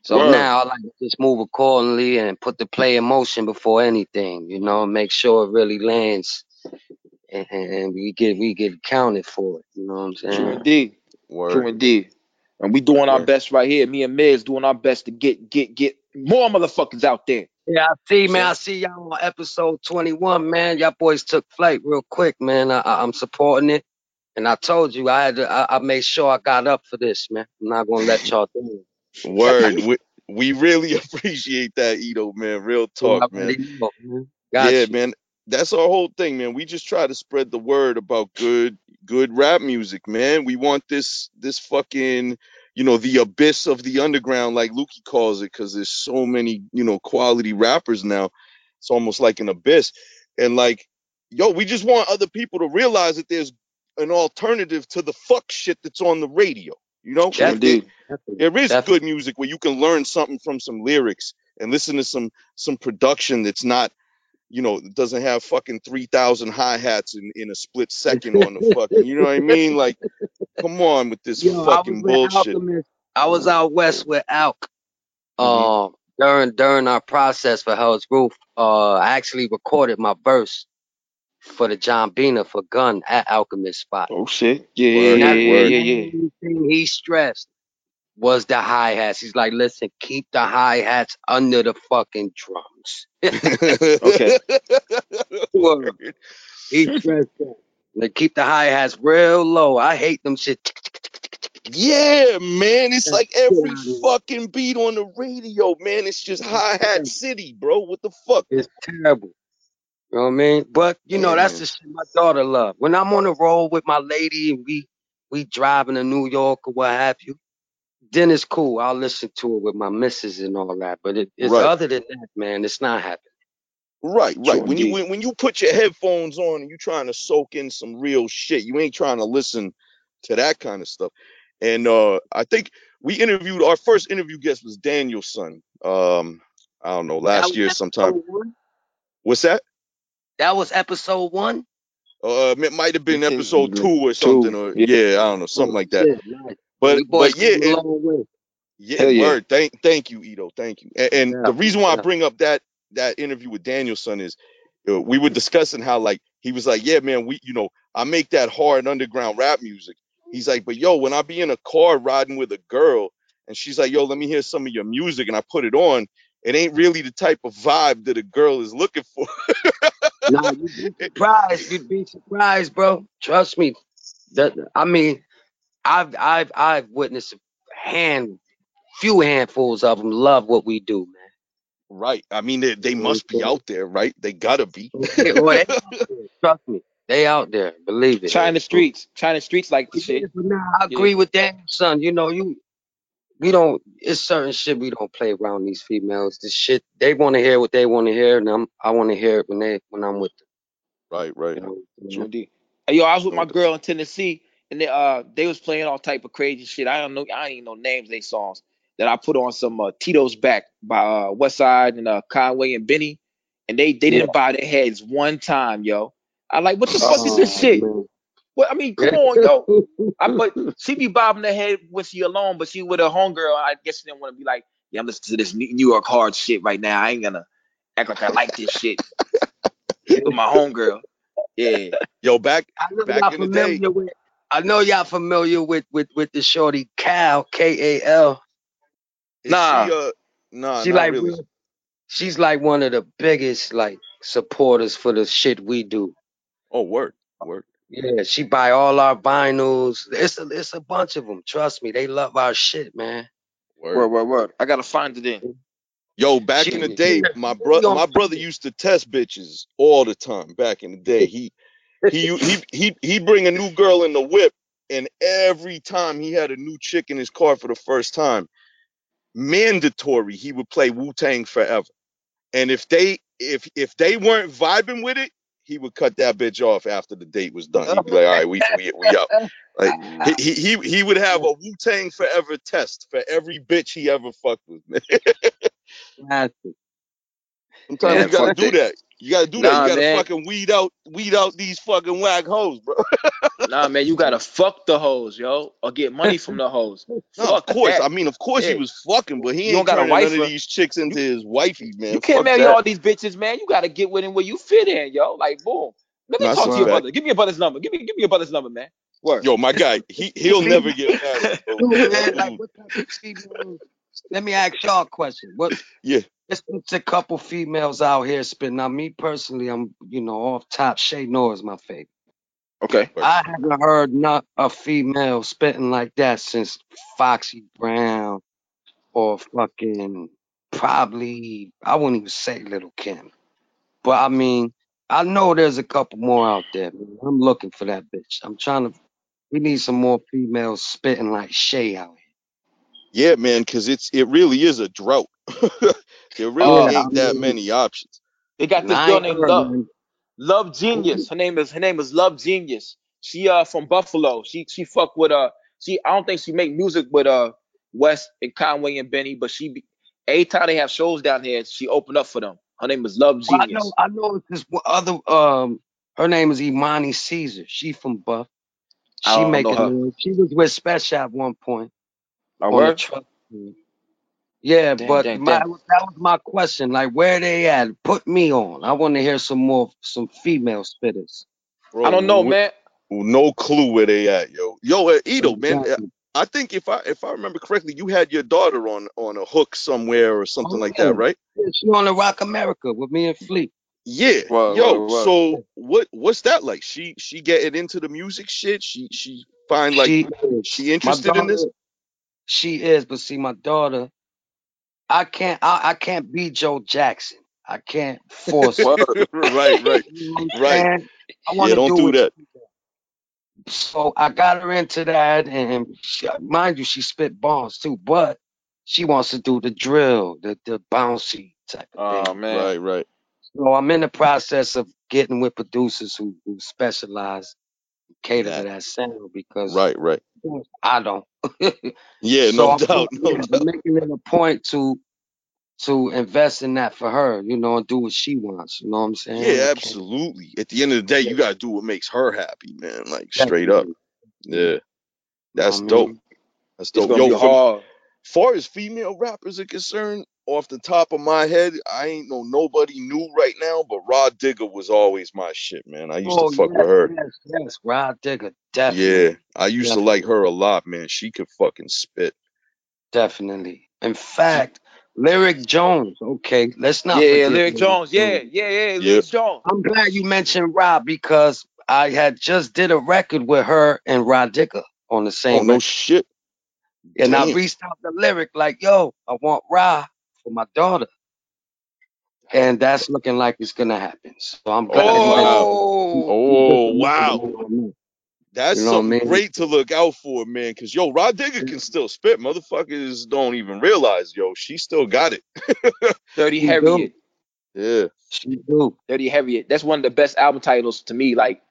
So Word. now I like to just move accordingly and put the play in motion before anything, you know, make sure it really lands and, and, and we get we get counted for it. You know what I'm saying? True saying? indeed. True Word. indeed. And we doing our best right here. Me and Miz doing our best to get get get more motherfuckers out there. Yeah, I see, man. I see y'all on episode 21, man. Y'all boys took flight real quick, man. I, I, I'm supporting it. And I told you, I had to, I, I made sure I got up for this, man. I'm not gonna let y'all down. [laughs] Word. we, we really [laughs] appreciate that, Eto, man. Real talk, man. man. Got yeah, you. man. That's our whole thing, man. We just try to spread the word about good, good rap music, man. We want this, this fucking, you know, the abyss of the underground, like Lukey calls it, because there's so many, you know, quality rappers now. It's almost like an abyss, and like, yo, we just want other people to realize that there's an alternative to the fuck shit that's on the radio. You know, True Like, there- indeed. there is Definitely. good music where you can learn something from some lyrics and listen to some some production that's not you know doesn't have fucking 3000 hi-hats in, in a split second on the fucking you know what i mean like come on with this Yo, fucking was with bullshit Alchemist. I was out west with Alk. Um, during during our process for Hell's Roof, uh, I actually recorded my verse for the John Bina for gun at Alchemist spot. Oh shit. Yeah, yeah, yeah, yeah, yeah, yeah. thing he stressed was the hi hats. He's like, listen, keep the hi hats under the fucking drums. [laughs] [laughs] Okay. Word. He stressed that. Like, keep the hi hats real low. I hate them shit. Yeah, man. It's like every fucking beat on the radio, man. It's just hi hat city, bro. What the fuck? It's terrible. You know what I mean? But you know, that's man. the shit my daughter love. When I'm on the road with my lady and we we driving to New York or what have you, then it's cool. I'll listen to it with my missus and all that. But it, it's Right. other than that, man, it's not happening. Right, right. When you when, when you put your headphones on and you trying to soak in some real shit, you ain't trying to listen to that kind of stuff. And uh I think we interviewed our first interview guest was Daniel Son. Um, I don't know, That last was year sometime. episode one. What's that? That was episode one. Uh, it might have been episode two or something, or yeah. yeah, I don't know, something like that. But but yeah, came a and, long way. Yeah, Hell yeah. word. Thank thank you, Eto. Thank you. And, and Yeah, the reason why I bring up that that interview with Daniel Son is uh, we were discussing how like he was like, yeah, man, we you know I make that hard underground rap music. He's like, but yo, when I be in a car riding with a girl and she's like, yo, let me hear some of your music, and I put it on, it ain't really the type of vibe that a girl is looking for. [laughs] Nah, you'd be surprised. You'd be surprised, bro. Trust me. That I mean, I've I've I've witnessed a hand, few handfuls of them love what we do, man. right. I mean, they, they must be out there, right? They gotta be. saying? [laughs] Well, they out there. [laughs] Trust me, they out there. Believe it. China streets. China streets like the shit. Yeah, but nah, I agree with that, son. You know, you we don't. It's certain shit we don't play around these females. This shit they want to hear what they want to hear, and I'm I want to hear it when they when I'm with them. Right, right. You know, True indeed. Hey, yo, I was with my girl in Tennessee, and they uh they was playing all type of crazy shit. I don't know, I don't even know names of they songs. That I put on some uh, Tito's back by uh, West Side and uh, Conway and Benny, and they they didn't bow their heads one time, yo. I like, what the fuck is this Oh, shit? man. What I mean, come on, yo. I but she be bobbing her head when she alone, but she with her homegirl. I guess she didn't want to be like, yeah, I'm listening to this New New York hard shit right now. I ain't gonna act like I like this shit with my homegirl. Yeah. Yo, back I know Back y'all in the day. familiar with. I know y'all familiar with with with the shorty Cal K A L. Nah. she uh nah, She like really. she's like one of the biggest like supporters for the shit we do. Oh, word, word. Yeah, she buy all our vinyls. It's a it's a bunch of them. Trust me, they love our shit, man. Word. Word, word, word. I gotta find it in. Yo, back She- in the day, she- my brother, my brother used to test bitches all the time. Back in the day, he he he he he bring a new girl in the whip, and every time he had a new chick in his car for the first time, mandatory he would play Wu Tang Forever. And if they if if they weren't vibing with it, he would cut that bitch off after the date was done. He'd be like, "All right, we we we out." Like he he he would have a Wu Tang Forever test for every bitch he ever fucked with. Man. Sometimes Man, you gotta do that. that. You gotta do that. You gotta man. fucking weed out weed out these fucking whack hoes, bro. [laughs] Nah, man, you gotta fuck the hoes, yo, or get money from the hoes. [laughs] No, Fuck of course. that. I mean, of course he was fucking, but he You ain't got a turning none of these chicks into his wifey, man. you can't Fuck marry that. all these bitches, man. You gotta get with him where you fit in, yo. Like, boom. Let me Nah, talk to your fact. brother. Give me your brother's number. Give me, give me your brother's number, man. Word. Yo, my guy, he [laughs] he'll never get [laughs] married. Dude, like what of females? Let me ask y'all a question. What Yeah. It's, it's a couple females out here spitting. Now, me personally, I'm you know off top. Che Noir is my favorite. Okay. I haven't heard not a female spitting like that since Foxy Brown or fucking probably I wouldn't even say Little Kim. But I mean, I know there's a couple more out there. Man. I'm looking for that bitch. I'm trying to. We need some more females spitting like Che out here. Yeah, man, because it's it really is a drought. [laughs] there really Oh, ain't I that many options. They got this girl named Love. Love Genius. Her name is her name is Love Genius. She uh from Buffalo. She she fuck with uh she I don't think she make music with uh West and Conway and Benny, but she be every time they have shows down here, she open up for them. Her name is Love Well, I know, I know it's this other. Um, her name is Imani Caesar. She from Buff. I She don't know making her. She was with Special at one point My on the word? truck. team. Yeah, Damn, but damn, my damn. that was my question. Like, where they at? Put me on. I want to hear some more, some female spitters. bro. I don't know, wh- man. No clue where they at, yo. Yo, uh, Eto, man. uh, I think if I if I remember correctly, you had your daughter on on a hook somewhere or something like Oh. that, right? Yeah, she on the Roc Americana with me and Flee. Yeah. Word, Yo, word, word. so what what's that like? She she getting into the music shit? She she find like she she, is. My interested in this? She is, but see, my daughter, I can't, I, I can't be Joe Jackson. I can't force. [laughs] it. Word. right, right. [laughs] You I'm Right. I Yeah, to don't do, do that. So I got her into that, and she, mind you, she spit bombs too, but she wants to do the drill, the the bouncy type of Oh thing. Oh man. Right, right. So I'm in the process of getting with producers who, who specialize, cater to that sound because Right, right. I don't. [laughs] Yeah, so no I'm, doubt, [laughs] no yeah, doubt. I'm making it a point to to invest in that for her, you know, and do what she wants. You know what I'm saying? Yeah, absolutely. At the end of the day, you gotta do what makes her happy, man. Like straight up. Yeah. That's I mean, dope. That's It's dope. gonna Yo, be from, hard. far as female rappers are concerned, off the top of my head, I ain't know nobody new right now, but Rah Digga was always my shit, man. I used Oh, to fuck yes, with her. Yes, yes, Rah Digga, definitely. Yeah, I used to like her a lot, man. She could fucking spit. Definitely. In fact, Lyric Jones. Okay, let's not Yeah, yeah, Lyric Jones. Yeah, yeah, yeah, Lyric Jones. I'm glad you mentioned Rob because I had just did a record with her and Rah Digga on the oh, same. Oh no record. shit. And I reached out the lyric like, yo, I want Ra for my daughter. And that's looking like it's gonna happen. So I'm glad you mentioned Oh, Oh wow. That's You know what I mean? great to look out for, man. Cause yo, Rah Digga can still spit. Motherfuckers don't even realize, yo, she still got it. Dirty You Harriet. Yeah. She do. Dirty Harriet. That's one of the best album titles to me. Like,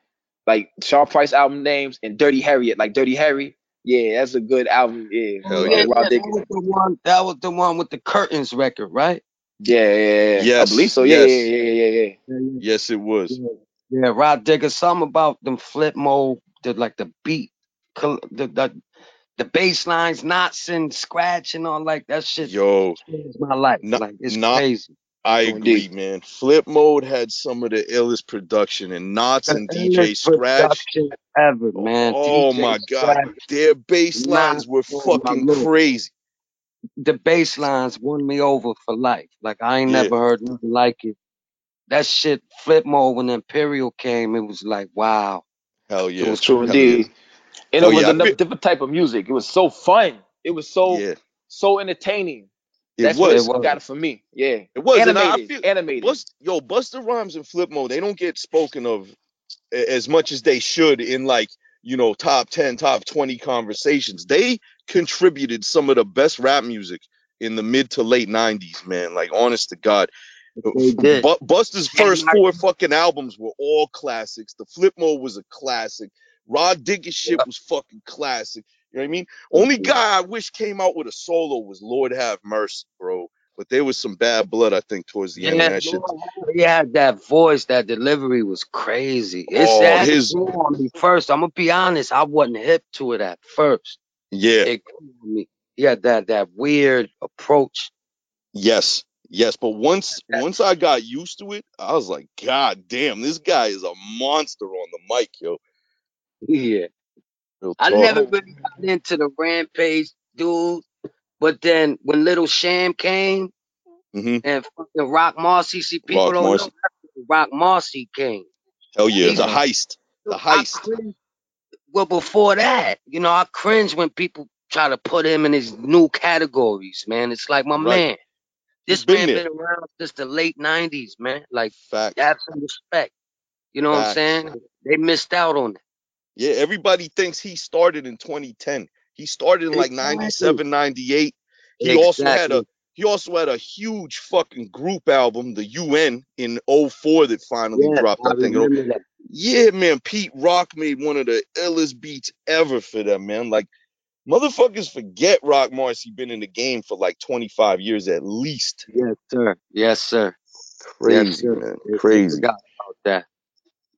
like Sharp Price album names and Dirty Harriet. Like Dirty Harry. Yeah, that's a good album. Yeah, Hell yeah. yeah, that was the one that was the one with the curtains record, right? Yeah, yeah, yeah. Yes, I believe so. Yeah, yes. yeah, yeah, yeah, yeah. Yeah, yeah. Yes, it was. Yeah, yeah, Rah Digga. Something about them Flipmode, the like the beat, the the the bass lines, Nottz and scratch and all like that shit. Yo, changed my life. Not- like it's not- crazy. I Oh, agree, indeed. man. Flipmode had some of the illest production and Nottz and The DJ Scratch. ever, man. Oh DJ my god, Scratch, their bass lines were oh fucking crazy. the bass lines won me over for life. Like I ain't Yeah. never heard nothing like it. That shit Flipmode when Imperial came, it was like wow. Hell yeah, It was True Hell yeah. indeed. And Hell it oh was yeah, I a different type of music. It was so fun. It was so Yeah, so entertaining. It That's was. what It got it for me. Yeah. It was. And I, I Animated. feel animated. Bust, yo, Busta Rhymes and Flipmode, they don't get spoken of as much as they should in like, you know, top 10, top 20 conversations. They contributed some of the best rap music in the mid to late 90s, man. Like, honest to God. They did. Busta's first four fucking albums were all classics. The Flipmode was a classic. Rah Digga's shit was fucking classic. You know what I mean? Only guy I wish came out with a solo was Lord Have Mercy, bro. But there was some bad blood, I think, towards the end of Yeah, that shit. He had that voice, that delivery was crazy. It's Oh, that his- grew on me first. I'm gonna be honest, I wasn't hip to it at first. Yeah. It. He had that that weird approach. Yes, yes, but once once I got used to it, I was like, God damn, this guy is a monster on the mic, yo. [laughs] Yeah. Real I talk. never really got into the rampage dude, but then when Little Sham came hmm and fucking Roc Marci, see people Rock don't Marcy. know Roc Marci came. Hell yeah, the heist, the heist. well, before that, you know, I cringe when people try to put him in his new categories, man. It's like my Right. man. This been man there. been around since the late '90s, man. Like, Fact. have some respect. You know what I'm saying? They missed out on it. Yeah, everybody thinks he started in 2010. He started in like Exactly. 97, 98. He also had a he also had a huge fucking group album, the UN, in 04 that finally Yes, dropped. I, I think. Oh that. Yeah, man, Pete Rock made one of the illest beats ever for them, man. Like motherfuckers forget Roc Marci been in the game for like 25 years at least. Yes, sir. Yes, sir. Crazy, Yes, sir. man. Crazy. forgot about that.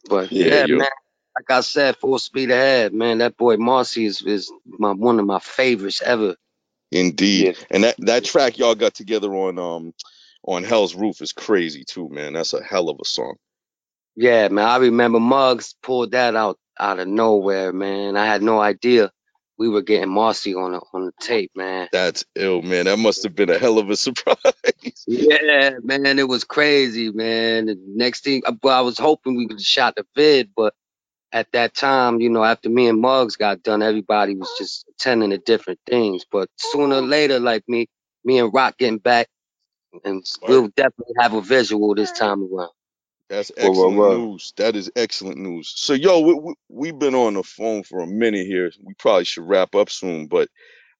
But Yeah, yeah, man. Like I said, full speed ahead, man. That boy Marci is, is my one of my favorites ever. Indeed. Yeah. And that that track y'all got together on um on Hell's Roof is crazy too, man. That's a hell of a song. Yeah, man. I remember Muggs pulled that out out of nowhere, man. I had no idea we were getting Marci on the on the tape, man. That's ill, man. That must have been a hell of a [laughs] surprise. Yeah, man, it was crazy, man. The next thing, well, I was hoping we could shot the vid, but at that time, you know, after me and Muggs got done, everybody was just attending to different things. But sooner or later, like me, me and Roc getting back, and we'll definitely have a visual this time around. That's Word, word, excellent word. news. That is excellent news. So, yo, we, we, we've been on the phone for a minute here. We probably should wrap up soon, but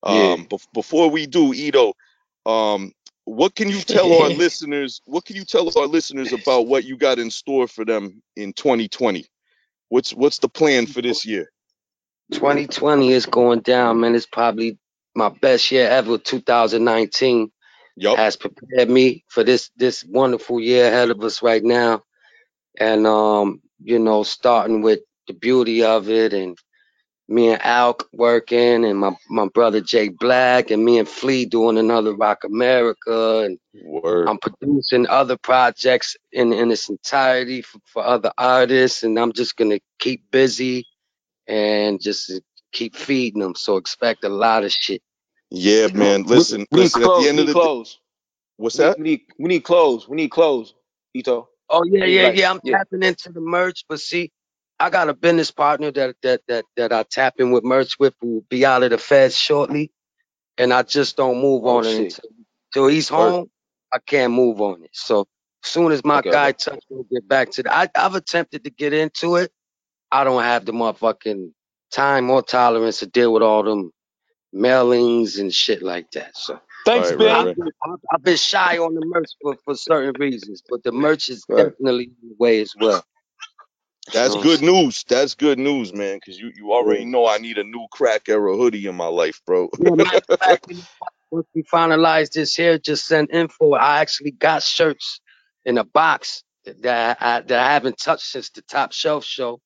Yeah. um, before we do, Eto, um, what can you tell our [laughs] listeners? What can you tell our listeners about what you got in store for them in 2020? What's what's the plan for this year? 2020 is going down, man. It's probably my best year ever. 2019 Yup. has prepared me for this this wonderful year ahead of us right now. And um, you know, starting with the beauty of it and me and Alk working and my, my brother Jay Black and me and Flee doing another Roc Americana and Word. I'm producing other projects in in its entirety for, for other artists and I'm just gonna keep busy and just keep feeding them. So expect a lot of shit. Yeah, man. We- Listen, we, need listen. At the end we of need the day, clothes. what's We, that? we need we need clothes. We need clothes. Eto. Oh yeah, yeah, yeah. I'm yeah. tapping into the merch, but see, I got a business partner that that that that I tap in with merch with who will be out of the feds shortly, and I just don't move Oh, on it shit. until, until he's Word. home. I can't move on it. So as soon as my Okay, guy okay. touch, we'll get back to that. I, I've attempted to get into it. I don't have the motherfucking time or tolerance to deal with all them mailings and shit like that. So Thanks, Right, Ben. right, I've right. been, I've, I've been shy on the merch for, for certain reasons, but the merch is Right. definitely in the way as well. That's oh, good news. That's good news, man. Because you, you already know I need a new crack era hoodie in my life, bro. Yeah, matter of fact, [laughs] you know what? once we finalize this here, just send info. I actually got shirts in a box that I, that I haven't touched since the top shelf show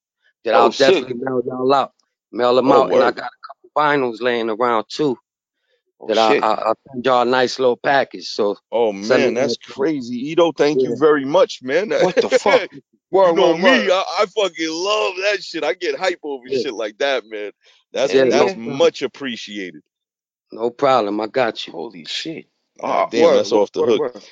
that Oh, I'll shit. definitely mail y'all out. Mail them Oh, out, and I got a couple vinyls laying around too Oh, that I, I, I'll send y'all a nice little package. So Oh man, that's crazy, Eto. Thank you very much, man. What the fuck? [laughs] Word, you know word, me, word. I, I fucking love that shit. I get hype over Yeah. shit like that, man. That's Yeah, that's yeah. much appreciated. no problem, I got you. Holy shit. Ah, Ah, damn, word, that's word, off the word, hook. word.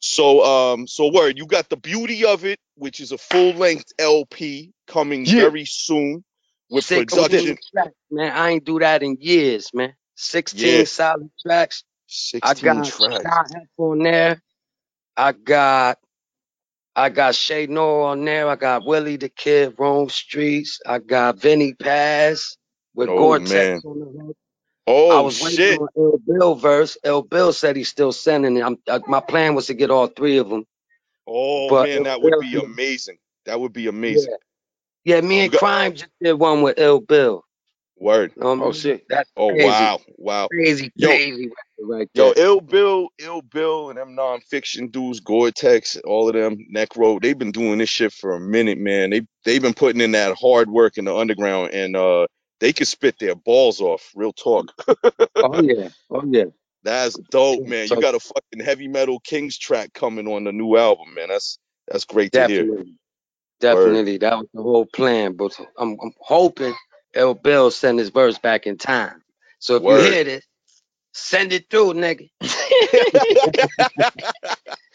So, um, so word, you got the beauty of it, which is a full length LP coming Yeah. very soon with 16 production. tracks, man. I ain't do that in years, man. 16 Yeah. solid tracks. I Sixteen got tracks. Shy Hef on there. I got I got Che Noir on there. I got Willie the Kid, Rome Streetz. I got Vinnie Paz with Oh, Goretex man. on the hook. I Oh was waiting shit! on Ill Bill verse. Ill Bill said he's still sending it. I'm, I, my plan was to get all three of them. Oh But man, that would Bill be amazing. That would be amazing. yeah, me and got- Crime just did one with Ill Bill. Word. You know what I Oh, shit. That's Oh crazy. wow, wow. Crazy, Yo, crazy right Yo, there. Ill Bill, Ill Bill, and them Non Phixion dudes, Goretex, all of them, Necro, they've been doing this shit for a minute, man. They they've been putting in that hard work in the underground, and uh, they could spit their balls off. Real talk. [laughs] Oh yeah, oh yeah. That's dope, man. You got a fucking heavy metal Kings track coming on the new album, man. That's that's great to hear. Definitely. Definitely. That was the whole plan. But I'm, I'm hoping Ill Bill send his verse back in time. So if Word. you hear this, send it through, nigga.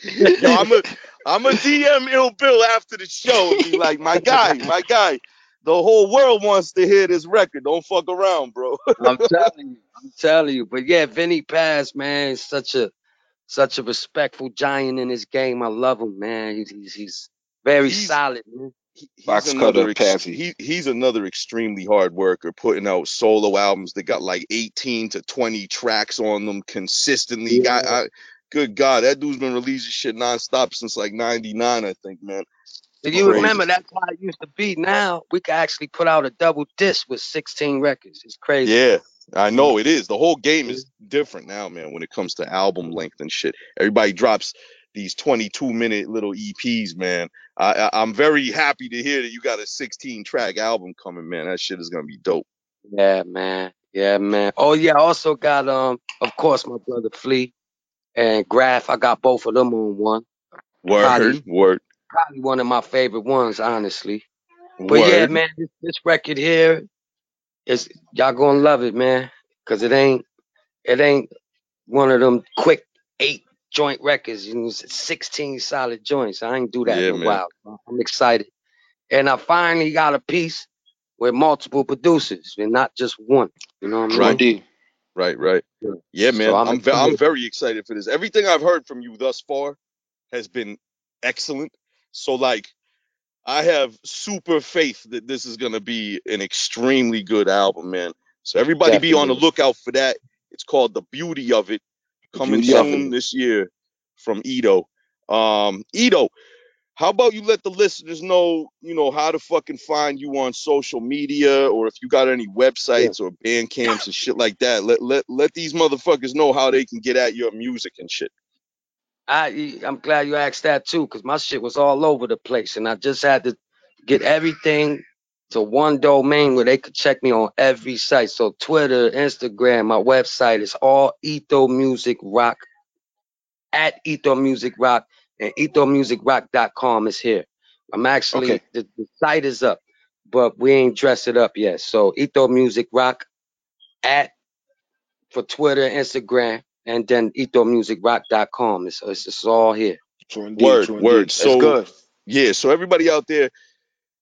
Yo, I'm a I'm a DM Ill Bill after the show and be like, my guy, my guy. The whole world wants to hear this record. Don't fuck around, bro. [laughs] I'm telling you. I'm telling you. But yeah, Vinnie Paz, man, is such a such a respectful giant in his game. I love him, man. He's he's, he's very He's- solid, man. He- he's Box another cutter, ex- he he's another extremely hard worker, putting out solo albums that got like 18 to 20 tracks on them consistently. Yeah. I, good God, that dude's been releasing shit nonstop since like '99, I think, man. Do you Crazy. remember that's how it used to be? Now we can actually put out a double disc with 16 records. It's crazy. Yeah, I know mm. it is. The whole game is different now, man, when it comes to album length and shit. Everybody drops these 22 minute little EPs, man. I, I I'm very happy to hear that you got a 16 track album coming, man. That shit is gonna be dope. Yeah, man. Yeah, man. Oh yeah, I also got um, of course, my brother Flee and Grafh. I got both of them on one. Word, Probably- word, Probably one of my favorite ones, honestly. But word. yeah, man, this, this record here is y'all gonna love it, man, cause it ain't it ain't one of them quick eight joint records. You know, it's 16 solid joints. I ain't do that Yeah, in a man. while. I'm excited, and I finally got a piece with multiple producers and not just one. You know what I mean? Right. D. Right, right. Yeah. Yeah, So man. I'm I'm ve- I'm very excited for this. Everything I've heard from you thus far has been excellent. So like I have super faith that this is gonna be an extremely good album, man. So everybody be on the lookout for that. It's called The Beauty of It, coming Beauty soon this year from Eto. Um, Eto, how about you let the listeners know, you know, how to fucking find you on social media or if you got any websites or band camps and shit like that. Let let let these motherfuckers know how they can get at your music and shit. I I'm glad you asked that too, cause my shit was all over the place, and I just had to get everything to one domain where they could check me on every site. So Twitter, Instagram, my website is all Eto Music Roc at Eto Music Roc, and etomusicroc.com is here. I'm actually Okay. the, the site is up, but we ain't dressed it up yet. So Etho Music Rock at for Twitter, Instagram, and then etomusicroc.com. It's, it's it's all here. True indeed. Word, True word. That's So- good. Yeah, so everybody out there,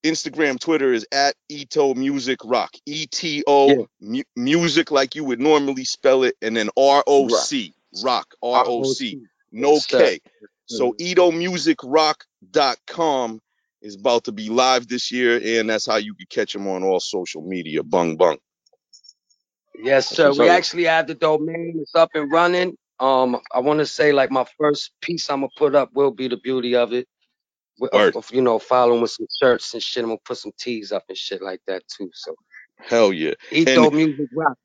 Instagram, Twitter is at Eto Music Roc. E T O music like you would normally spell it, and then R O C Rock R O C no Yes, sir. K. So EtoMusicRoc.com is about to be live this year, and that's how you can catch them on all social media. Bung bung. Yes, sir. what's We actually have the domain. It's up and running. Um, I want to say like my first piece I'm gonna put up will be the beauty of it. With, Word. of, of, you know, following with some shirts and shit. I'm gonna put some tees up and shit like that too. So Hell yeah. Eto Music Roc.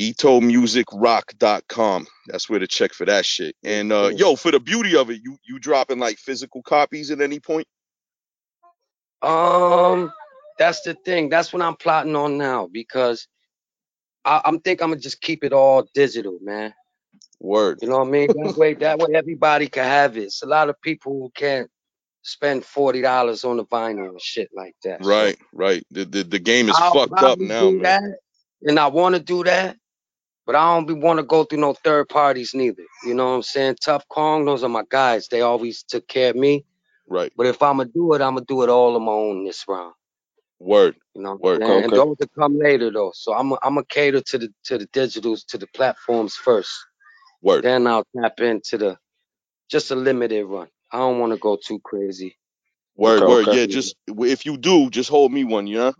EtoMusicRoc.com. That's where to check for that shit. And uh, yo, for the beauty of it, you you dropping like physical copies at any point? Um, that's the thing. That's what I'm plotting on now because I, I'm think I'm gonna just keep it all digital, man. Word. You know what I mean? That way, that way everybody can have it. It's a lot of people who can't spend forty dollars on the vinyl and shit like that. So Right, right. The, the the game is I'll fucked up now, man. that, and I want to do that, but I don't want to go through no third parties neither. You know what I'm saying? Tuff Kong, those are my guys. They always took care of me. Right. But if I'm gonna do it, I'm gonna do it all on my own this round. Word. You know, Word. and, Okay, and those that come later though. So I'm I'm gonna cater to the to the digitals, to the platforms first. Word. Then I'll tap into the just a limited run. I don't want to go too crazy. Word. Okay, Word. okay. Yeah. Just if you do, just hold me one. You know.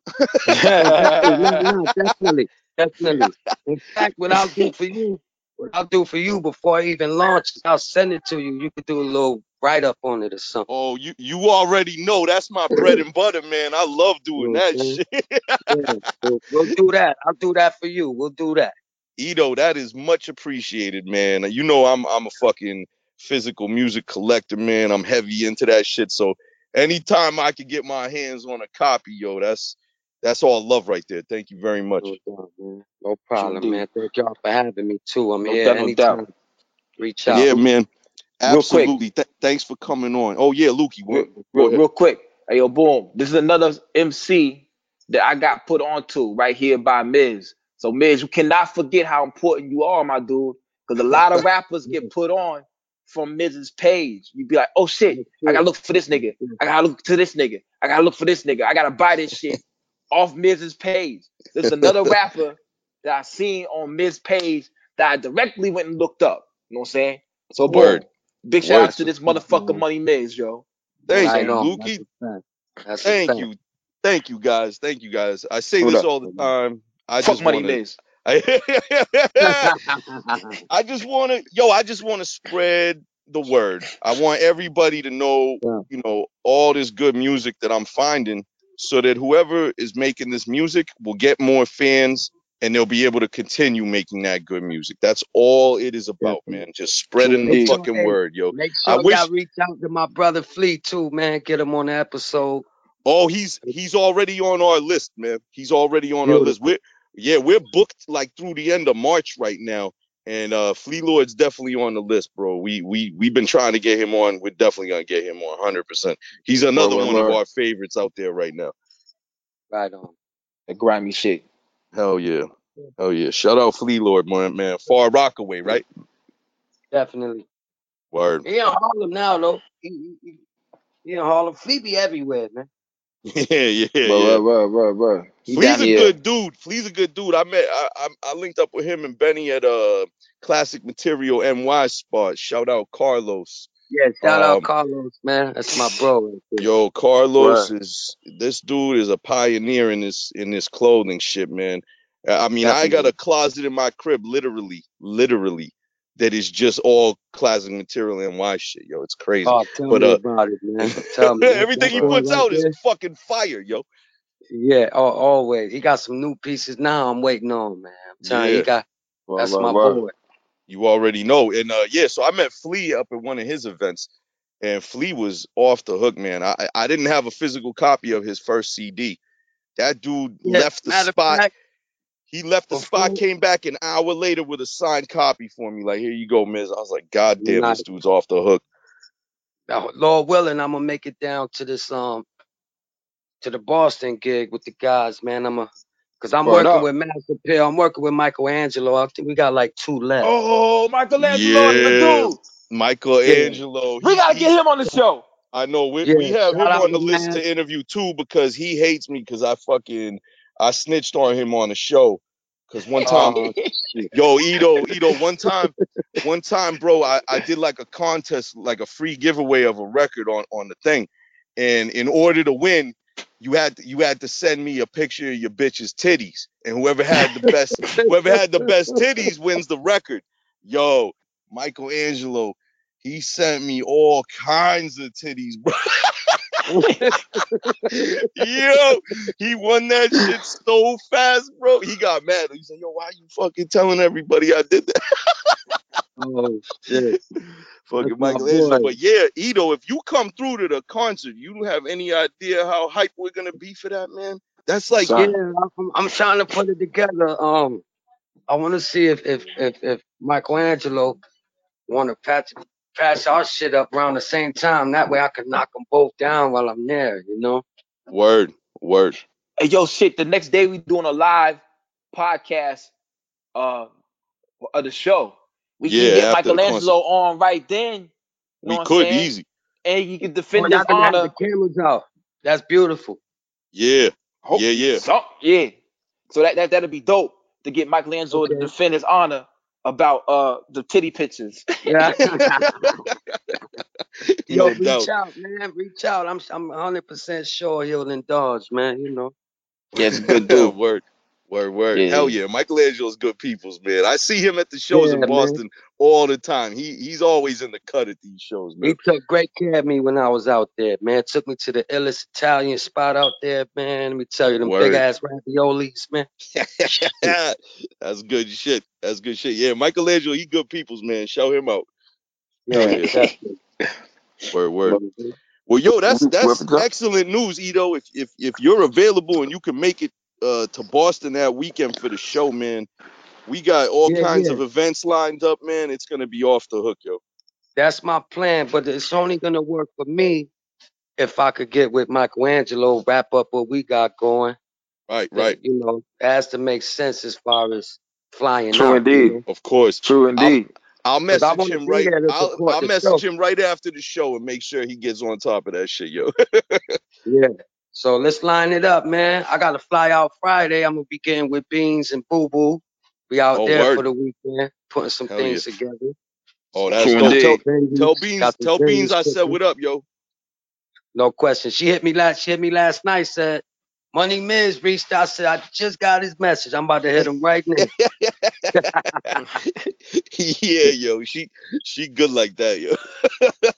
definitely, no, no, definitely, definitely. In fact, what I'll do for you, what I'll do for you before I even launch, I'll send it to you. You could do a little write up on it or something. Oh, you you already know that's my bread and butter, man. I love doing You that shit. Yeah, [laughs] so we'll do that. I'll do that for you. We'll do that. Eto, that is much appreciated, man. You know I'm I'm a fucking physical music collector, man. I'm heavy into that shit. So anytime I can get my hands on a copy, yo, that's that's all love right there. Thank you very much. No, doubt, man. No problem, man. Thank y'all for having me too. I'm No here doubt, anytime. doubt. Reach out. Yeah, man. Real quick. Absolutely. Th- thanks for coming on. Oh yeah, Lukey. Real, real, real quick. Hey, yo, boom. This is another MC that I got put onto right here by Miz. So, Miz, you cannot forget how important you are, my dude. Because a lot of rappers get [laughs] put on from Miz's page. You'd be like, oh shit, I gotta look for this nigga. I gotta look to this nigga. I gotta look for this nigga. I gotta buy this shit [laughs] off Miz's page. There's another rapper that I seen on Miz page that I directly went and looked up. You know what I'm saying? So, boom. Word. Big shout Word. out to this motherfucker Money Miz, yo. Thank Right you. Lukey. That's a fact. That's a Thank you. Thank you guys. Thank you guys. I say What this up? all the time. I Fuck just Money want to Miz. I, [laughs] I just want to, yo, I just want to spread the word. I want everybody to know, Yeah. you know, all this good music that I'm finding so that whoever is making this music will get more fans and they'll be able to continue making that good music. That's all it is about, man. Just spreading the fucking Hey, word, yo. Make I sure wish- y'all reach out to my brother Flee too, man. Get him on the episode. Oh, he's he's already on our list, man. He's already on our list. We're yeah, we're booked like through the end of March right now. And uh Flee Lord's definitely on the list, bro. We we we've been trying to get him on. We're definitely gonna get him on 100. percent He's another word, one of our favorites out there right now. Right on. That grimy shit. Hell yeah, hell yeah. Shout out Flee Lord, man, man. Far Rockaway, right? Definitely. Word. He in Harlem now though. He, he, he in Harlem. Flee be everywhere, man. [laughs] Yeah, yeah, Bro, yeah. bro, bro, bro, bro. He Flee's a here. good dude. Flee's a good dude. I met I, I I linked up with him and Benny at uh Classic Material NY spot. Shout out Carlos. Yeah, shout out Um, Carlos, man. That's my bro. Yo, Carlos Right. is this dude is a pioneer in this in this clothing shit, man. I I mean, I got a closet in my crib, literally, literally, that is just all Classic Material NY shit, yo. It's crazy. Oh, tell But, me uh, about it, man. [laughs] Tell me. Everything he puts out is fucking fire, yo. Yeah, al- always. He got some new pieces now. I'm waiting on, man. I'm telling you, Yeah. he got. Word, That's word, my word. boy. You already know. And uh yeah, so I met Flee up at one of his events, and Flee was off the hook, man. I I- I didn't have a physical copy of his first CD. That dude Yeah, left the spot. fact, He left the Before- spot, came back an hour later with a signed copy for me. Like, here you go, Miz. I was like, God damn, Nice. this dude's off the hook. Now, Lord willing, I'm gonna make it down to this um to the Boston gig with the guys, man. I'm a cause I'm Word working up. with Master Pill. I'm working with Michelangelo. I think we got like two left. Oh, Michelangelo, Yeah. the dude. Michelangelo. We he- gotta get him on the show. I know we, we have him shout out on the list man. to interview too because he hates me because I fucking I snitched on him on the show. Cause one oh. time, Oh, shit. yo, Eto, Eto, one time, one time, bro, I, I did like a contest, like a free giveaway of a record on on the thing, and in order to win, you had to, you had to send me a picture of your bitch's titties, and whoever had the best, whoever had the best titties wins the record. Yo, Michelangelo, he sent me all kinds of titties, bro. [laughs] Yo, he won that shit so fast, bro. He got mad. He said, "Yo, why you fucking telling everybody I did that?" oh shit. fucking That's my Michelangelo. But yeah, Eto, if you come through to the concert, you don't have any idea how hype we're gonna be for that, man. That's like, Yeah, I'm, I'm trying to put it together. Um, I want to see if if if if Michelangelo want to patch patch our shit up around the same time. That way, I can knock them both down while I'm there. You know. word, word. Hey, yo, shit. The next day we doing a live podcast uh of the show. We Yeah, can get after Michelangelo on right then. You know We what I'm could saying? easy. And you can Oh, defend y'all his gonna have honor. the cameras out. That's beautiful. Yeah, Hope- yeah, yeah. So, yeah. So that, that that'll be dope to get Michelangelo to defend his honor about uh the titty pictures. Yeah. [laughs] Yo, reach doubt. out, man. Reach out. I'm I'm 100 percent sure he'll indulge, man. You know. Yeah, it's good dude. [laughs] word, word, word. Yeah. Hell yeah, Michelangelo's good people's man. I see him at the shows Yeah, in man. Boston all the time. He he's always in the cut at these shows, man. He took great care of me when I was out there, man. Took me to the illest Italian spot out there, man. Let me tell you, them big ass raviolis, man. [laughs] That's good shit. That's good shit. Yeah, Michelangelo, he good people's man. Show him out. Yeah, yeah. Word, word. Well, yo, that's that's excellent news, Eto. If if if you're available and you can make it uh to Boston that weekend for the show, man, we got all Yeah, kinds yeah. of events lined up, man. It's gonna be off the hook, yo. That's my plan, but it's only gonna work for me if I could get with Michelangelo, wrap up what we got going. Right, That, right. You know, it has to make sense as far as flying True out. indeed. You know? Of course. True indeed. I'll 'Cause I message wanna him be right. there to I'll, I'll message show. him right after the show and make sure he gets on top of that shit, yo. [laughs] Yeah. So let's line it up, man. I gotta fly out Friday. I'm gonna be getting with Beans and Boo Boo. Be out Oh, there word. for the weekend, putting some Hell things together. Oh, that's True dope. indeed. Tell, tell Beans, got tell Beans I said what up, yo. No question. She hit me last. She hit me last night. Said Money Miz reached out. Said I just got his message. I'm about to hit him right now. [laughs] yeah, yo, she she good like that, yo.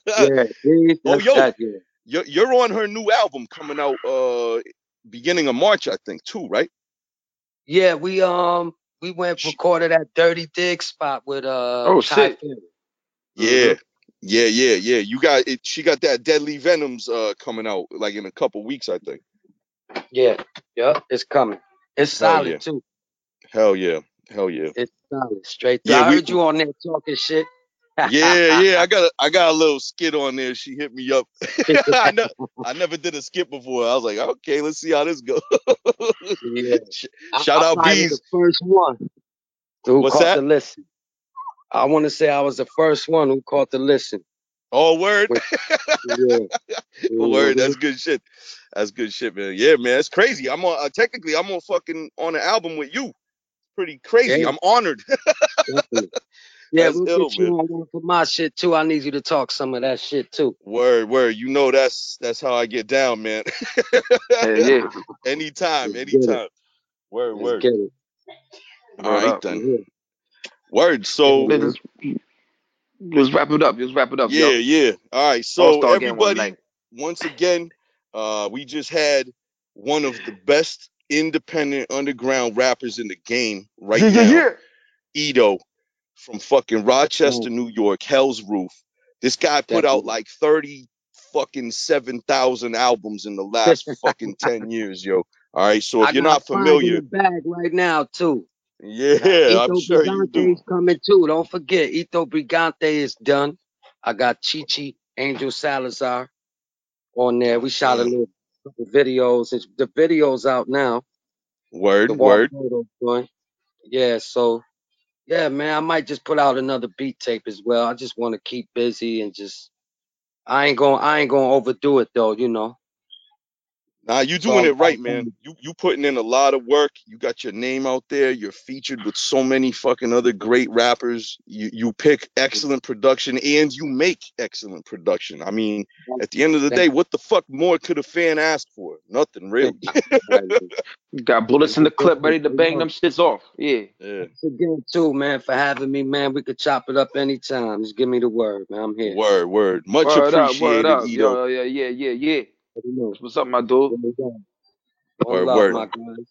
[laughs] yeah. see, [laughs] Oh, yo. that, yeah. You're you're on her new album coming out uh beginning of March, I think, too, right? Yeah, we um we went recorded at Dirty Dick spot with uh Oh, Ty shit. Yeah. Yeah, yeah, yeah. You got it. She got that Deadly Venoms uh coming out like in a couple weeks, I think. Yeah, yeah, it's coming. It's Hell solid yeah. too. Hell yeah. Hell yeah. It's solid. Straight through. Yeah, I we- heard you on there talking shit. Yeah, yeah. I [laughs] got a, I got a little skit on there. She hit me up. [laughs] I, ne- I never did a skit before. I was like, okay, let's see how this goes. Yeah. [laughs] Shout I out Bees. The first one who What's caught that? the listen. I want to say I was the first one who caught the listen. Oh, word. Yeah. Word, that's good shit. That's good shit, man. Yeah, man, it's crazy. I'm on. Uh, technically, I'm on fucking on an album with you. Pretty crazy. Yeah. I'm honored. Definitely. Yeah, That's we'll ill, get you on for my shit too. I need you to talk some of that shit too. word, word. You know that's that's how I get down, man. Hell yeah. [laughs] anytime, Let's get it. anytime. Word, Let's word. get it. All right up. then. Yeah. Word. So Let's, let's wrap it up. Let's wrap it up. yeah, yo. yeah. All right. So All-Star one everybody, night. once again, uh, we just had one of the best independent underground rappers in the game right yeah, now. yeah, yeah. Eto from fucking Rochester, New York, Hell's Roof. This guy put out like 30 fucking 7,000 albums in the last fucking [laughs] 10 years, yo. All right, so if I you're not familiar, bag right now too. Uh, yeah, I'm Eto sure you do. Coming too. Don't forget, Eto Brigante is done. I got Chichi Angel Salazar on there. We shot a little videos. It's, the video's out now. Word, word. Yeah, so yeah, man, I might just put out another beat tape as well. I just want to keep busy and just I ain't going to I ain't going to overdo it though, you know. Nah, you So doing I'm- it right, man. You you putting in a lot of work. You got your name out there. You're featured with so many fucking other great rappers. You you pick excellent production and you make excellent production. I mean, at the end of the day, what the fuck more could a fan ask for? Nothing really. [laughs] Got bullets in the clip ready to bang them shits off. Yeah. Yeah. Thanks again too, man, for having me, man. We could chop it up anytime. Just give me the word, man. I'm here. Word, word. Much Word up, appreciated, word up. Yo, yeah, yeah, yeah, yeah. Let me know. What's up, my dude? Let me know. One Word, love, word. my guys.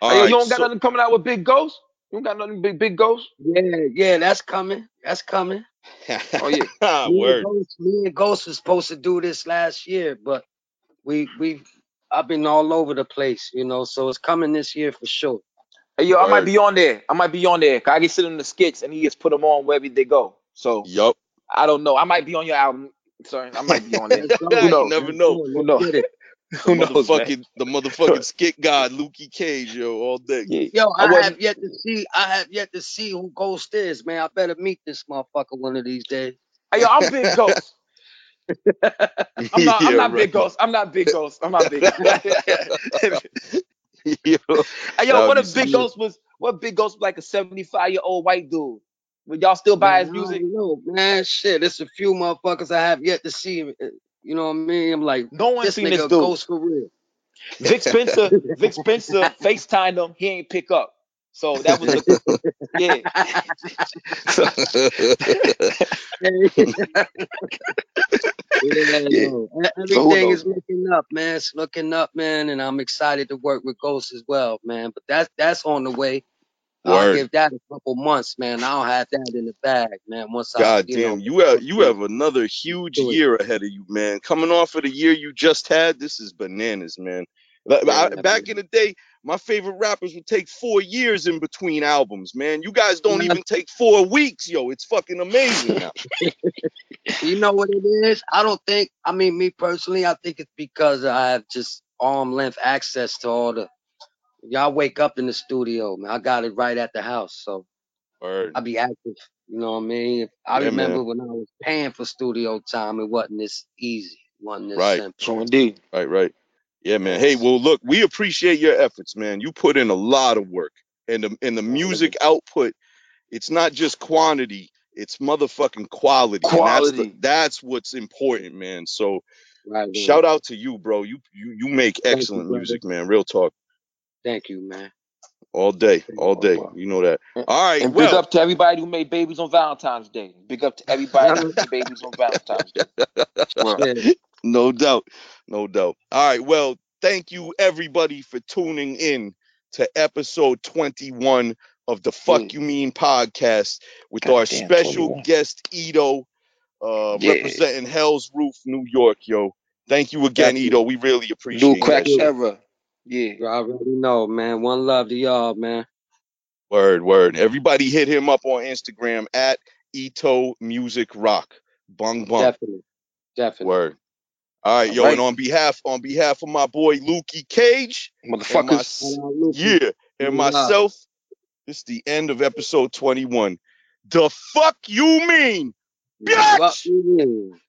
All Hey, right, you don't got so- nothing coming out with Big Ghost? You don't got nothing big, big Ghost? Yeah, yeah, that's coming. That's coming. Oh yeah. [laughs] Ah, me, word. And Ghost, me and Ghost was supposed to do this last year, but we we I've been all over the place, you know. So it's coming this year for sure. Hey, yo, I might be on there. I might be on there. 'Cause I get sit in the skits and he just put them on wherever they go. So Yup. I don't know. I might be on your album. Sorry, I might be on there. Let's. [laughs] You knows? never know. Who knows? [laughs] The Who knows, man? motherfucking the motherfucking skit god, Lukey Cage, yo, all day. Yeah. Yo, I I, have yet to see. I have yet to see who Ghost is, man. I better meet this motherfucker one of these days. Hey, yo, I'm Big [laughs] Ghost. I'm not. I'm Yeah, not Big. Ghost. I'm not Big Ghost. I'm not Big. Yo, hey, yo, what be if Big. Ghost was? What Big Ghost was like a 75 year old white dude? Would y'all still buy his Man, I music? don't man. Shit, it's a few motherfuckers I have yet to see. uh, You know what I mean? I'm like, No one this seen nigga this dude. Ghost for real. Vic Spencer, [laughs] Vic Spencer FaceTimed him. He ain't pick up. So that was a yeah. [laughs] yeah, Yeah. no. So who Everything is looking up, man. It's looking up, man, and I'm excited to work with Ghost as well, man. But that's that's on the way. I'll give that a couple months, man. I'll have that in the bag, man. Once I, God you damn, know, you have you have another huge year ahead of you, man. Coming off of the year you just had, this is bananas, man. I- back in the day, my favorite rappers would take four years in between albums, man. You guys don't even take four weeks, yo. It's fucking amazing. [laughs] You know what it is? I don't think. I mean, me personally, I think it's because I have just arm length access to all the. Y'all wake up in the studio, man. I got it right at the house, so Word. I be active. You know what I mean? I Yeah, remember man. when I was paying for studio time, it wasn't this easy. It wasn't this Right. simple. True indeed. Right, right. Yeah, man. Hey, well, look, we appreciate your efforts, man. You put in a lot of work, and the and the music output, it's not just quantity, it's motherfucking quality, and that's the Quality. that's what's important, man. So Right. shout out to you, bro. You you you make excellent brother. music, man. Real talk, Thank you, man. all day, all day. You know that. All right, And big well, up to everybody who made babies on Valentine's Day. Big up to everybody who made babies on Valentine's Day. Well, [laughs] no doubt, no doubt. All right, well, thank you everybody for tuning in to episode 21 of the Fuck Yeah. You Mean podcast with our Goddamn, special 21. guest Eto, uh, Yeah. representing Hell's Roof, New York, yo. Thank you again, Definitely. Eto. We really appreciate crack that shit. era. Yeah. You already know, man. One love to y'all, man. Word, word. Everybody hit him up on Instagram at Eto Music Roc. Bung bung. Definitely. Definitely. Word. All right, All yo, right. and on behalf on behalf of my boy Lukey Cage and my Motherfuckers. Shout out Lucy. yeah and myself, this is the end of episode 21. The fuck you mean? What Bitch! you mean?